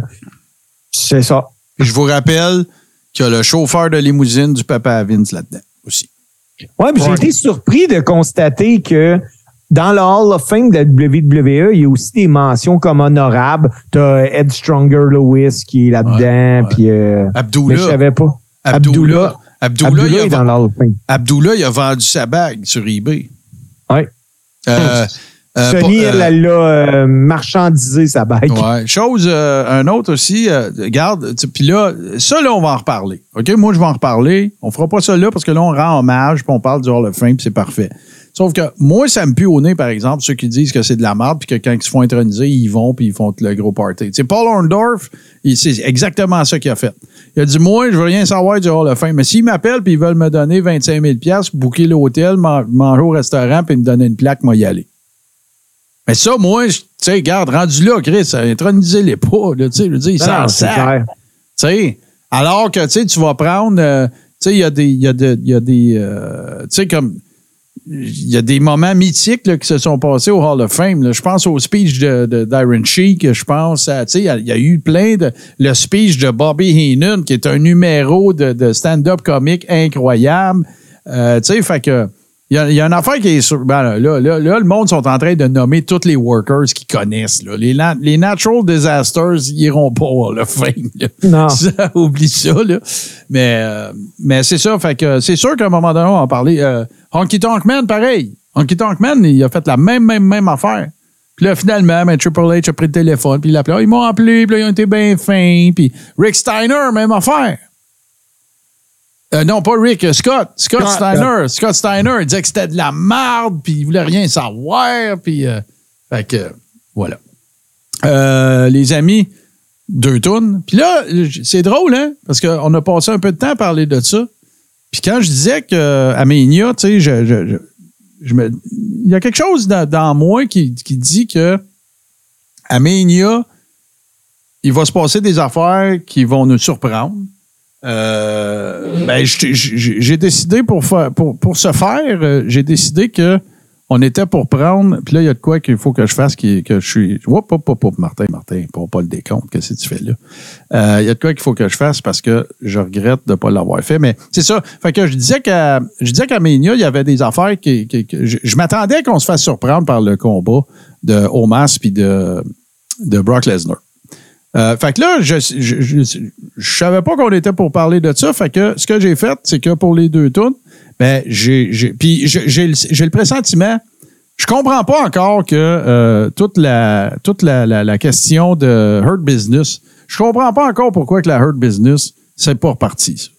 c'est ça. Je vous rappelle qu'il y a le chauffeur de limousine du Papa Vince là-dedans aussi. Ouais, puis j'ai Ouais. été surpris de constater que dans le Hall of Fame de la WWE, il y a aussi des mentions comme honorables. T'as Ed Stronger Lewis qui est là-dedans, Ouais, ouais. puis euh, mais je Abdullah. savais pas. Abdullah. Abdullah, il Abdullah a est dans le Hall of Fame. Abdullah, il a vendu sa bague sur eBay. Ouais. Euh, euh, Sony, euh, elle, elle a euh, marchandisé sa. Ouais. Chose, euh, un autre aussi, euh, regarde, tu- puis là, ça, là, on va en reparler. OK? Moi, je vais en reparler. On fera pas ça là parce que là, on rend hommage, puis on parle du Hall of Fame, puis c'est parfait. Sauf que moi, ça me pue au nez, par exemple, ceux qui disent que c'est de la merde, puis que quand ils se font introniser, ils vont, puis ils font le gros party. Tu sais, Paul Orndorff, c'est exactement ça qu'il a fait. Il a dit, moi, je veux rien savoir du Hall of Fame, mais s'ils m'appellent, puis ils veulent me donner 25 000 booker l'hôtel, man- manger au restaurant, puis me donner une plaque, moi, y aller. Mais ça, moi, tu sais, regarde, rendu là, Chris, intronisez-les pas, tu sais, je veux dire, ils s'en servent. Tu sais, alors que, tu sais, tu vas prendre, euh, tu sais, il y a des, il y a de- il y a des, euh, tu sais, comme, il y a des moments mythiques qui se sont passés au Hall of Fame. Je pense au speech de, de- d'Iron Sheik, je pense à, il y a- y, eu plein de, le speech de Bobby Heenan, qui est un numéro de, de stand-up comique incroyable. Euh, tu sais, fait que, il y, a, il y a une affaire qui est sur. ben là, là, là, là, le monde sont en train de nommer tous les workers qu'ils connaissent. Là. Les, les natural disasters, ils iront pas of Fame. là. Non. Ça, oublie ça, là. Mais, euh, mais c'est ça, fait que c'est sûr qu'à un moment donné, on va en parler. Euh, Honky Tonk Man, pareil. Honky Tonk Man, il a fait la même, même, même affaire. Puis là, finalement, ben, Triple H a pris le téléphone, puis il a appelé. Ah, ils m'ont appelé, puis là, ils ont été bien fins. Puis Rick Steiner, même affaire. Euh, non, pas Rick, euh, Scott. Scott Scott, Steiner. Scott Steiner, il disait que c'était de la merde, puis il voulait rien savoir, puis... euh, fait que, voilà. Les amis, deux tonnes. Puis là, c'est drôle, hein? Parce qu'on a passé un peu de temps à parler de ça. Puis quand je disais que à Ménia, tu sais, je, je- je- je me- il y a quelque chose dans, dans moi qui, qui dit que à Ménia, il va se passer des affaires qui vont nous surprendre. Euh, ben, j'ai décidé pour, faire, pour, pour ce faire, euh, j'ai décidé que on était pour prendre, puis là, il y a de quoi qu'il faut que je fasse, qui, que je suis. Hop, hop, hop, hop, Martin, Martin, pour pas le décompte, qu'est-ce que tu fais là? Euh, Il y a de quoi qu'il faut que je fasse parce que je regrette de ne pas l'avoir fait. Mais c'est ça. Fait que je disais qu'à je disais qu'à Ménia, il y avait des affaires qui. qui- que je je m'attendais qu'on se fasse surprendre par le combat de Omas puis de, de Brock Lesnar. Euh, fait que là, je, je, je, je savais pas qu'on était pour parler de ça. Fait que ce que j'ai fait, c'est que pour les deux tunes, ben, j'ai, j'ai, le- le pressentiment. Je comprends pas encore que euh, toute la toute la, la, question de Hurt Business, je comprends pas encore pourquoi que la Hurt Business c'est pas reparti.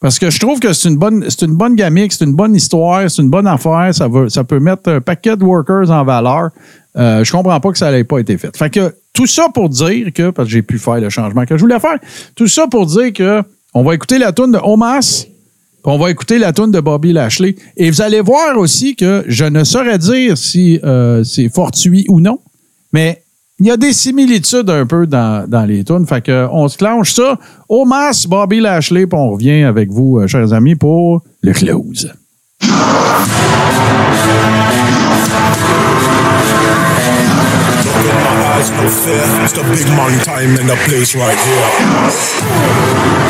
Parce que je trouve que c'est une bonne c'est une bonne c'est une bonne histoire, c'est une bonne affaire, ça ça peut mettre un paquet de workers en valeur. Euh, je comprends pas que ça n'ait pas été fait. Fait que tout ça pour dire que parce que j'ai pu faire le changement que je voulais faire, tout ça pour dire que on va écouter la tune de Omas on va écouter la tune de Bobby Lashley. Et vous allez voir aussi que je ne saurais dire si euh, c'est fortuit ou non, mais il y a des similitudes un peu dans, les tunes. Fait que on se clenche ça masse Bobby Lashley, puis on revient avec vous, euh, chers amis, pour le close. Eyes, no fear. It's the big man time in the place right here.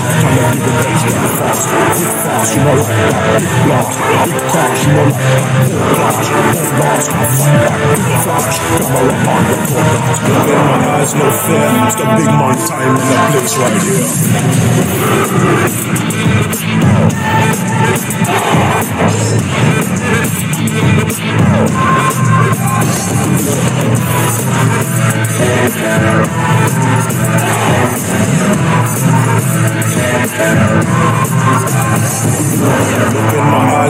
Time to give it bass get fast, hit fast, you know. Big blast, big you know blast, full blast, can't fight back. Big flash, camera on the dance. Look in my eyes, no fear. It's the big man time in the place right here. Look in my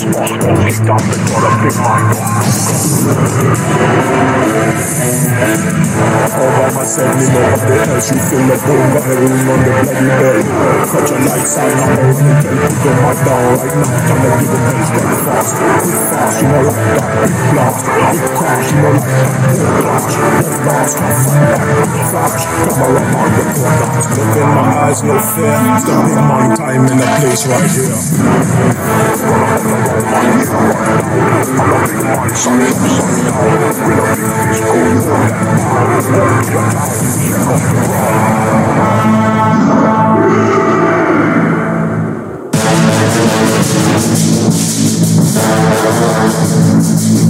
spot. Down the door, a big mind. All by myself, me nobody else. You feel the boom, got heroin on the bloody bed. Cut your lights out run and tell put the mic down right now. Time to give it bass get fast, hit fast, you know like that. Big blast, big crash, you know like that. Full blast, full blast, fight back. Big flash, camera on the dance. Look in my eyes, no fear. The big man time in the place right here. Thank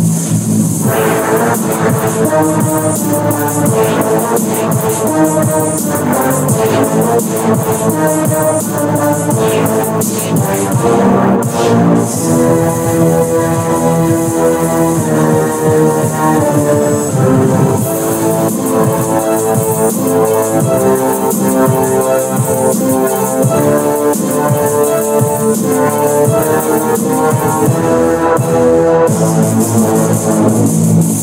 Bleu et nuit.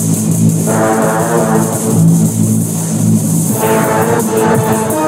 Le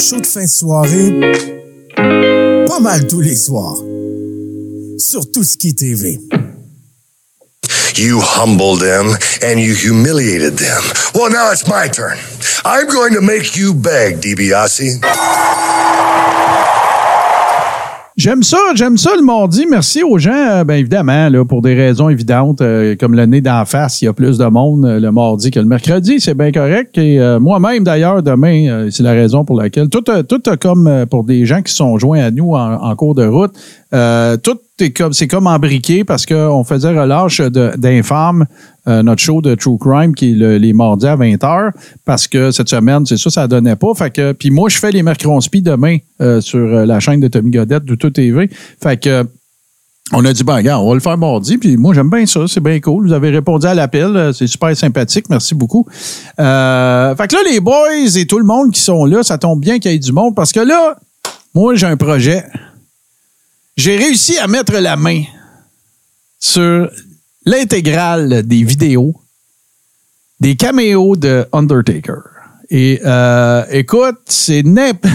show de fin de soirée. Pas mal tous les soirs. Sur Tout Ski TV. You humbled them and you humiliated them. Well, now it's my turn. I'm going to make you beg, DiBiase. J'aime ça, j'aime ça le mardi. Merci aux gens, euh, bien évidemment, là, pour des raisons évidentes, euh, comme le nez d'en face, il y a plus de monde euh, le mardi que le mercredi, c'est bien correct. Et moi-même, d'ailleurs, demain, c'est la raison pour laquelle tout, tout comme pour des gens qui sont joints à nous en, en cours de route, tout est comme c'est comme embriqué parce qu'on faisait relâche d'infâme euh, notre show de True Crime qui est le- les mardis à 20h parce que cette semaine, c'est ça, ça donnait pas. Fait que, puis moi, je fais les Mercronspi demain euh, sur euh, la chaîne de Tommy Godette de Tout TV. Fait que on a dit, ben, regarde, on va le faire mardi. Puis moi, j'aime bien ça. C'est bien cool. Vous avez répondu à l'appel. euh, C'est super sympathique. Merci beaucoup. Fait que là, les boys et tout le monde qui sont là, ça tombe bien qu'il y ait du monde parce que là, moi, j'ai un projet. J'ai réussi à mettre la main sur l'intégrale des vidéos des caméos de Undertaker. Et euh, écoute, c'est n'importe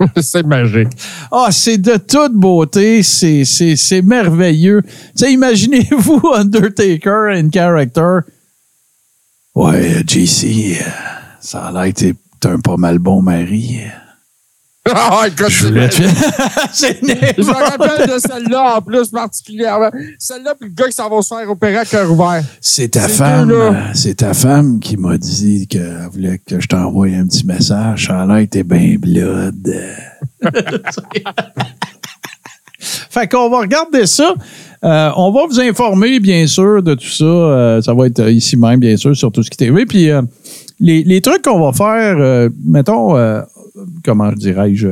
c'est magique. ah, c'est de toute beauté, c'est, merveilleux. Imaginez-vous Undertaker in character. Ouais, JC, euh, ça a l'air que t'es un pas mal bon mari. Ah, écoute, Je me rappelle de celle-là en plus particulièrement. Celle-là, puis le gars qui s'en va se faire opérer à cœur ouvert. C'est ta femme, c'est ta femme qui m'a dit qu'elle voulait que je t'envoie un petit message. Que t'es bien blood. fait qu'on va regarder ça. Euh, on va vous informer, bien sûr, de tout ça. Euh, ça va être euh, ici même, bien sûr, sur tout ce qui TV. Puis euh, les, les trucs qu'on va faire, mettons, comment je dirais-je,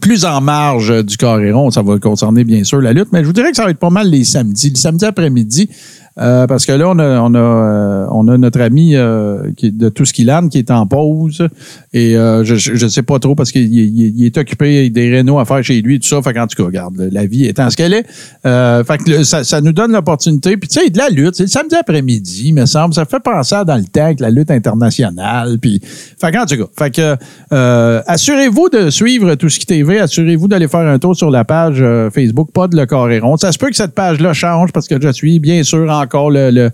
plus en marge du carré rond, ça va concerner bien sûr la lutte, mais je vous dirais que ça va être pas mal les samedis. Le samedi après-midi, euh, parce que là, on a, on a, euh, on a notre ami euh, qui de tout ce qu'il qui est en pause. Et euh, je ne sais pas trop parce qu'il il- il est occupé des rénaux à faire chez lui et tout ça. Fait qu'en tout cas, regarde, la vie étant ce qu'elle est. Euh, fait que ça, ça nous donne l'opportunité. Puis tu sais, de la lutte, c'est le samedi après-midi, me semble. Ça fait penser dans le temps avec la lutte internationale. Puis, fait qu'en tout cas, fait que assurez-vous de suivre tout ce qui TV. Assurez-vous d'aller faire un tour sur la page Facebook, pas de le carré. Ça se peut que cette page-là change parce que je suis bien sûr encore le,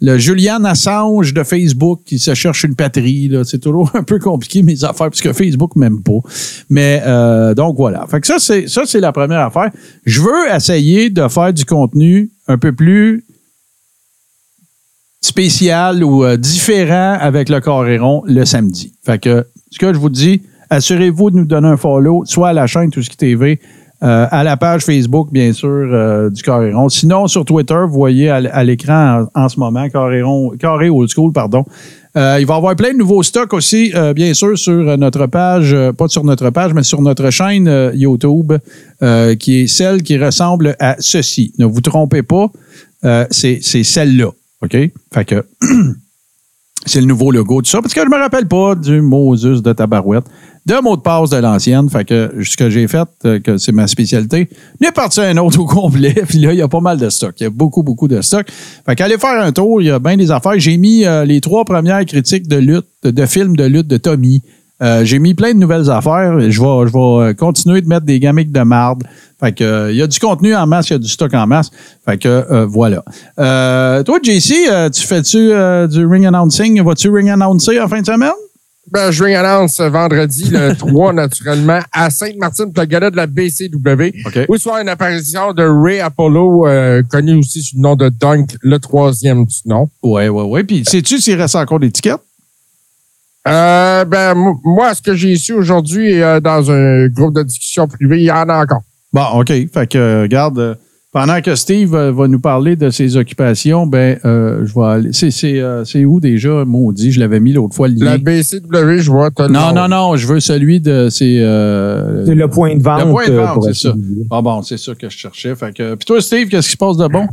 le, Julian Assange de Facebook qui se cherche une patrie. C'est toujours un peu compliqué mes affaires parce que Facebook m'aime pas. Mais euh, donc voilà. Fait que ça, c'est ça, c'est la première affaire. Je veux essayer de faire du contenu un peu plus spécial ou euh, différent avec le Coréron le samedi. Fait que ce que je vous dis, assurez-vous de nous donner un follow, soit à la chaîne Tout ce qui TV, euh, à la page Facebook, bien sûr, euh, du Coréron. Sinon, sur Twitter, vous voyez à, l'écran en, ce moment, Coréron, Carré Old School, pardon. Euh, il va y avoir plein de nouveaux stocks aussi, bien sûr, sur notre page, pas sur notre page, mais sur notre chaîne YouTube, qui est celle qui ressemble à ceci. Ne vous trompez pas, c'est celle-là. OK? Fait que c'est le nouveau logo, tout ça. Parce que je me rappelle pas du Moses de Tabarouette. de mots de passe de l'ancienne. Fait que ce que j'ai fait, euh, que c'est ma spécialité, il est parti un autre au complet. Puis là, il y a pas mal de stock. Il y a beaucoup, beaucoup de stock. Fait qu'allez faire un tour, il y a bien des affaires. J'ai mis euh, les trois premières critiques de lutte, de films de lutte de Tommy. Euh, j'ai mis plein de nouvelles affaires. Je vais, je vais continuer de mettre des gamiques de marde. Fait que euh, il y a du contenu en masse, il y a du stock en masse. Fait que euh, voilà. Euh, toi, JC, euh, tu fais-tu euh, du ring announcing? Vas-tu ring annoncer en fin de semaine? Ben, je ring annonce vendredi, le 3, naturellement, à Sainte-Martine, pour le gala de la BCW. OK. Où soit une apparition de Ray Apollo, euh, connu aussi sous le nom de Dunk, le troisième du nom. Ouais, ouais, ouais. Puis sais-tu s'il reste encore des tickets? Euh, ben, mo- moi, ce que j'ai su aujourd'hui, euh, dans un groupe de discussion privée, il y en a encore. Bon, OK. Fait que, euh, regarde, euh, pendant que Steve euh, va nous parler de ses occupations, ben, euh, je vais aller. C'est, c'est, euh, c'est où déjà, maudit? Je l'avais mis l'autre fois, le lien. La BCW, je vois. Non, non, non, je veux celui de. C'est. euh, C'est le point de vente. Le point de vente, c'est ça. Ah bon, c'est ça que je cherchais. Fait que, puis toi, Steve, qu'est-ce qui se passe de bon?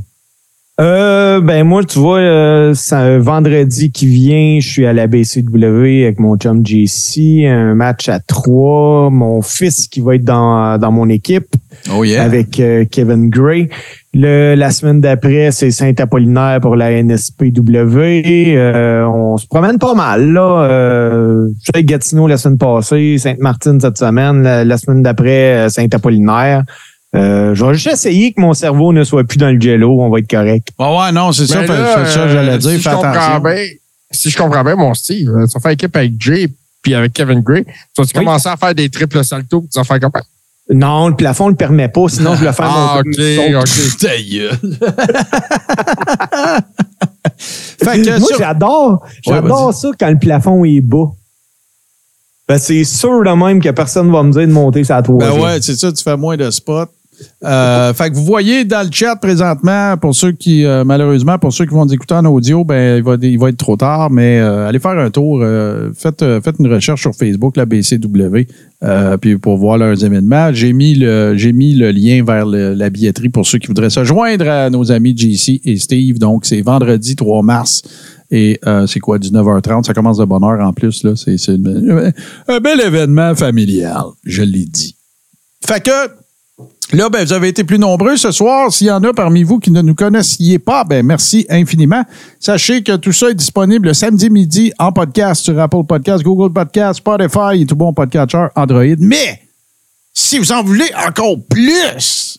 Euh, ben moi, tu vois, euh, c'est un vendredi qui vient, je suis à la BCW avec mon chum JC, un match à trois, mon fils qui va être dans, dans mon équipe Oh yeah. avec euh, Kevin Gray. Le, la semaine d'après, c'est Saint-Apollinaire pour la NSPW. Euh, on se promène pas mal, là. Euh, je suis avec Gatineau la semaine passée, Sainte-Martine cette semaine, la, la semaine d'après, euh, Saint-Apollinaire. Euh, je vais juste essayer que mon cerveau ne soit plus dans le jello, on va être correct. Ah ouais, non, c'est ça, Ben ça, euh, j'allais dire. si Fais je comprends attention. bien- si je comprends bien, mon Steve, euh, tu vas faire équipe avec Jay puis avec Kevin Gray. Tu vas Oui. commencer à faire des triples saltos puis tu vas faire comme Non, le plafond ne le permet pas, sinon je le fais Ah, mon ok, ok. Fait que Moi, sur- j'adore, j'adore ça quand le plafond est bas. Ben, c'est sûr de même que personne va me dire de monter sa toile. Ben ouais, c'est ça, tu fais moins de spots. Euh, fait que vous voyez dans le chat présentement, pour ceux qui, euh, malheureusement, pour ceux qui vont écouter en audio, ben, il va, il va être trop tard, mais euh, allez faire un tour. faites, faites une recherche sur Facebook, la BCW, puis pour voir leurs événements. J'ai mis le, mis le lien vers la billetterie pour ceux qui voudraient se joindre à nos amis JC et Steve. Donc, c'est vendredi 3 mars. Et c'est quoi, 19h30? Ça commence de bonne heure en plus. C'est, un bel événement familial, je l'ai dit. Fait que Là, ben, vous avez été plus nombreux ce soir. S'il y en a parmi vous qui ne nous connaissiez pas, ben, merci infiniment. Sachez que tout ça est disponible le samedi midi en podcast sur Apple Podcast, Google Podcast, Spotify et tout bon podcatcher Android. Mais, si vous en voulez encore plus,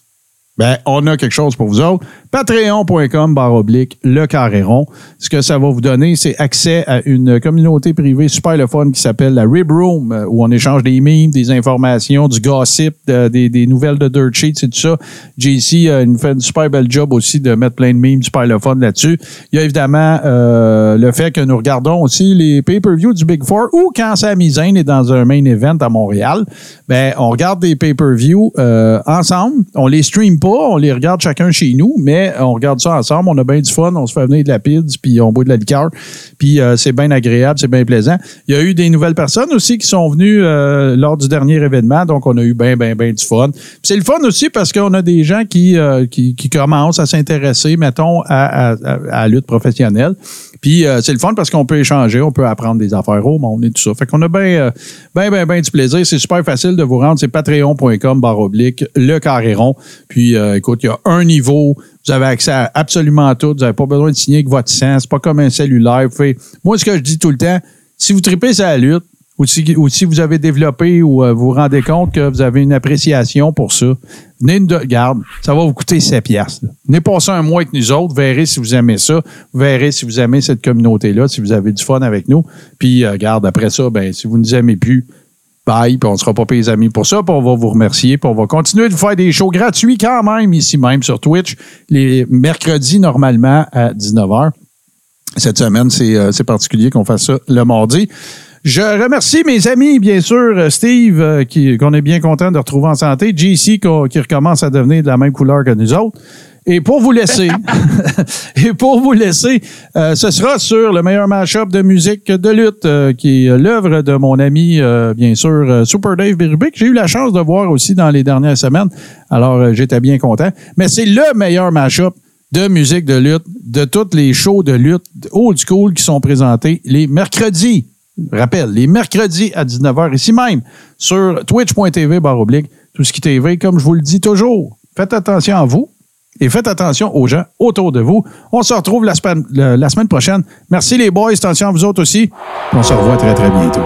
ben, on a quelque chose pour vous autres. Patreon.com barre oblique le carré rond. Ce que ça va vous donner, c'est accès à une communauté privée super le qui s'appelle la Rib Room, euh, où on échange des memes, des informations, du gossip, de- des, des nouvelles de Dirt Sheets et tout ça. JC euh, nous fait une super belle job aussi de mettre plein de memes super le là-dessus. Il y a évidemment euh, le fait que nous regardons aussi les pay-per-view du Big Four ou quand Sami Zayn est dans un main event à Montréal, ben on regarde des pay-per-view euh, ensemble. On les stream on les regarde chacun chez nous, mais on regarde ça ensemble. On a bien du fun, on se fait venir de la pizza, puis on boit de la liqueur, puis euh, c'est bien agréable, c'est bien plaisant. Il y a eu des nouvelles personnes aussi qui sont venues euh, lors du dernier événement, donc on a eu bien, bien, bien du fun. C'est le fun aussi parce qu'on a des gens qui, euh, commencent à s'intéresser, mettons, à, à, la lutte professionnelle. Puis c'est le fun parce qu'on peut échanger, on peut apprendre des affaires au monde et tout ça. Fait qu'on a bien, bien, bien, bien du plaisir. C'est super facile de vous rendre. C'est patreon.com barre oblique, le carré rond. Puis euh, écoute, il y a un niveau. Vous avez accès à absolument tout. Vous n'avez pas besoin de signer avec votre sang. C'est pas comme un cellulaire. Fait, moi, ce que je dis tout le temps, si vous tripez sur la lutte, ou si, ou si vous avez développé ou euh, vous vous rendez compte que vous avez une appréciation pour ça, venez nous de garde, ça va vous coûter 7 piastres. Venez passer un mois avec nous autres, verrez si vous aimez ça, verrez si vous aimez cette communauté-là, si vous avez du fun avec nous. Puis, euh, garde, après ça, ben, si vous ne nous aimez plus, bye, puis on ne sera pas payés amis pour ça, puis on va vous remercier, puis on va continuer de faire des shows gratuits quand même, ici même sur Twitch, les mercredis normalement à 19h. Cette semaine, c'est euh, c'est particulier qu'on fasse ça le mardi. Je remercie mes amis, bien sûr, euh, Steve, euh, qui- qu'on est bien content de retrouver en santé, JC, qui recommence à devenir de la même couleur que nous autres. Et pour vous laisser, et pour vous laisser, euh, ce sera sur le meilleur mashup de musique de lutte, euh, qui est l'œuvre de mon ami, euh, bien sûr, Super Dave Bérubé, que j'ai eu la chance de voir aussi dans les dernières semaines. Alors, j'étais bien content. Mais c'est le meilleur mashup de musique de lutte, de toutes les shows de lutte old school qui sont présentés les mercredis. Rappel, les mercredis à 19h, ici même, sur twitch.tv, barre oblique, tout ce qui TV, comme je vous le dis toujours. Faites attention à vous et faites attention aux gens autour de vous. On se retrouve la semaine, la semaine prochaine. Merci les boys, attention à vous autres aussi. On se revoit très, très bientôt.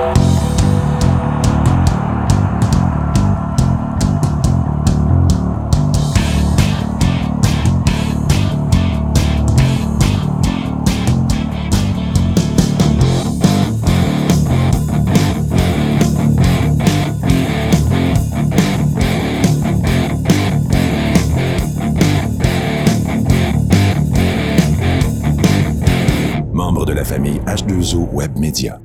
H2O Web Media.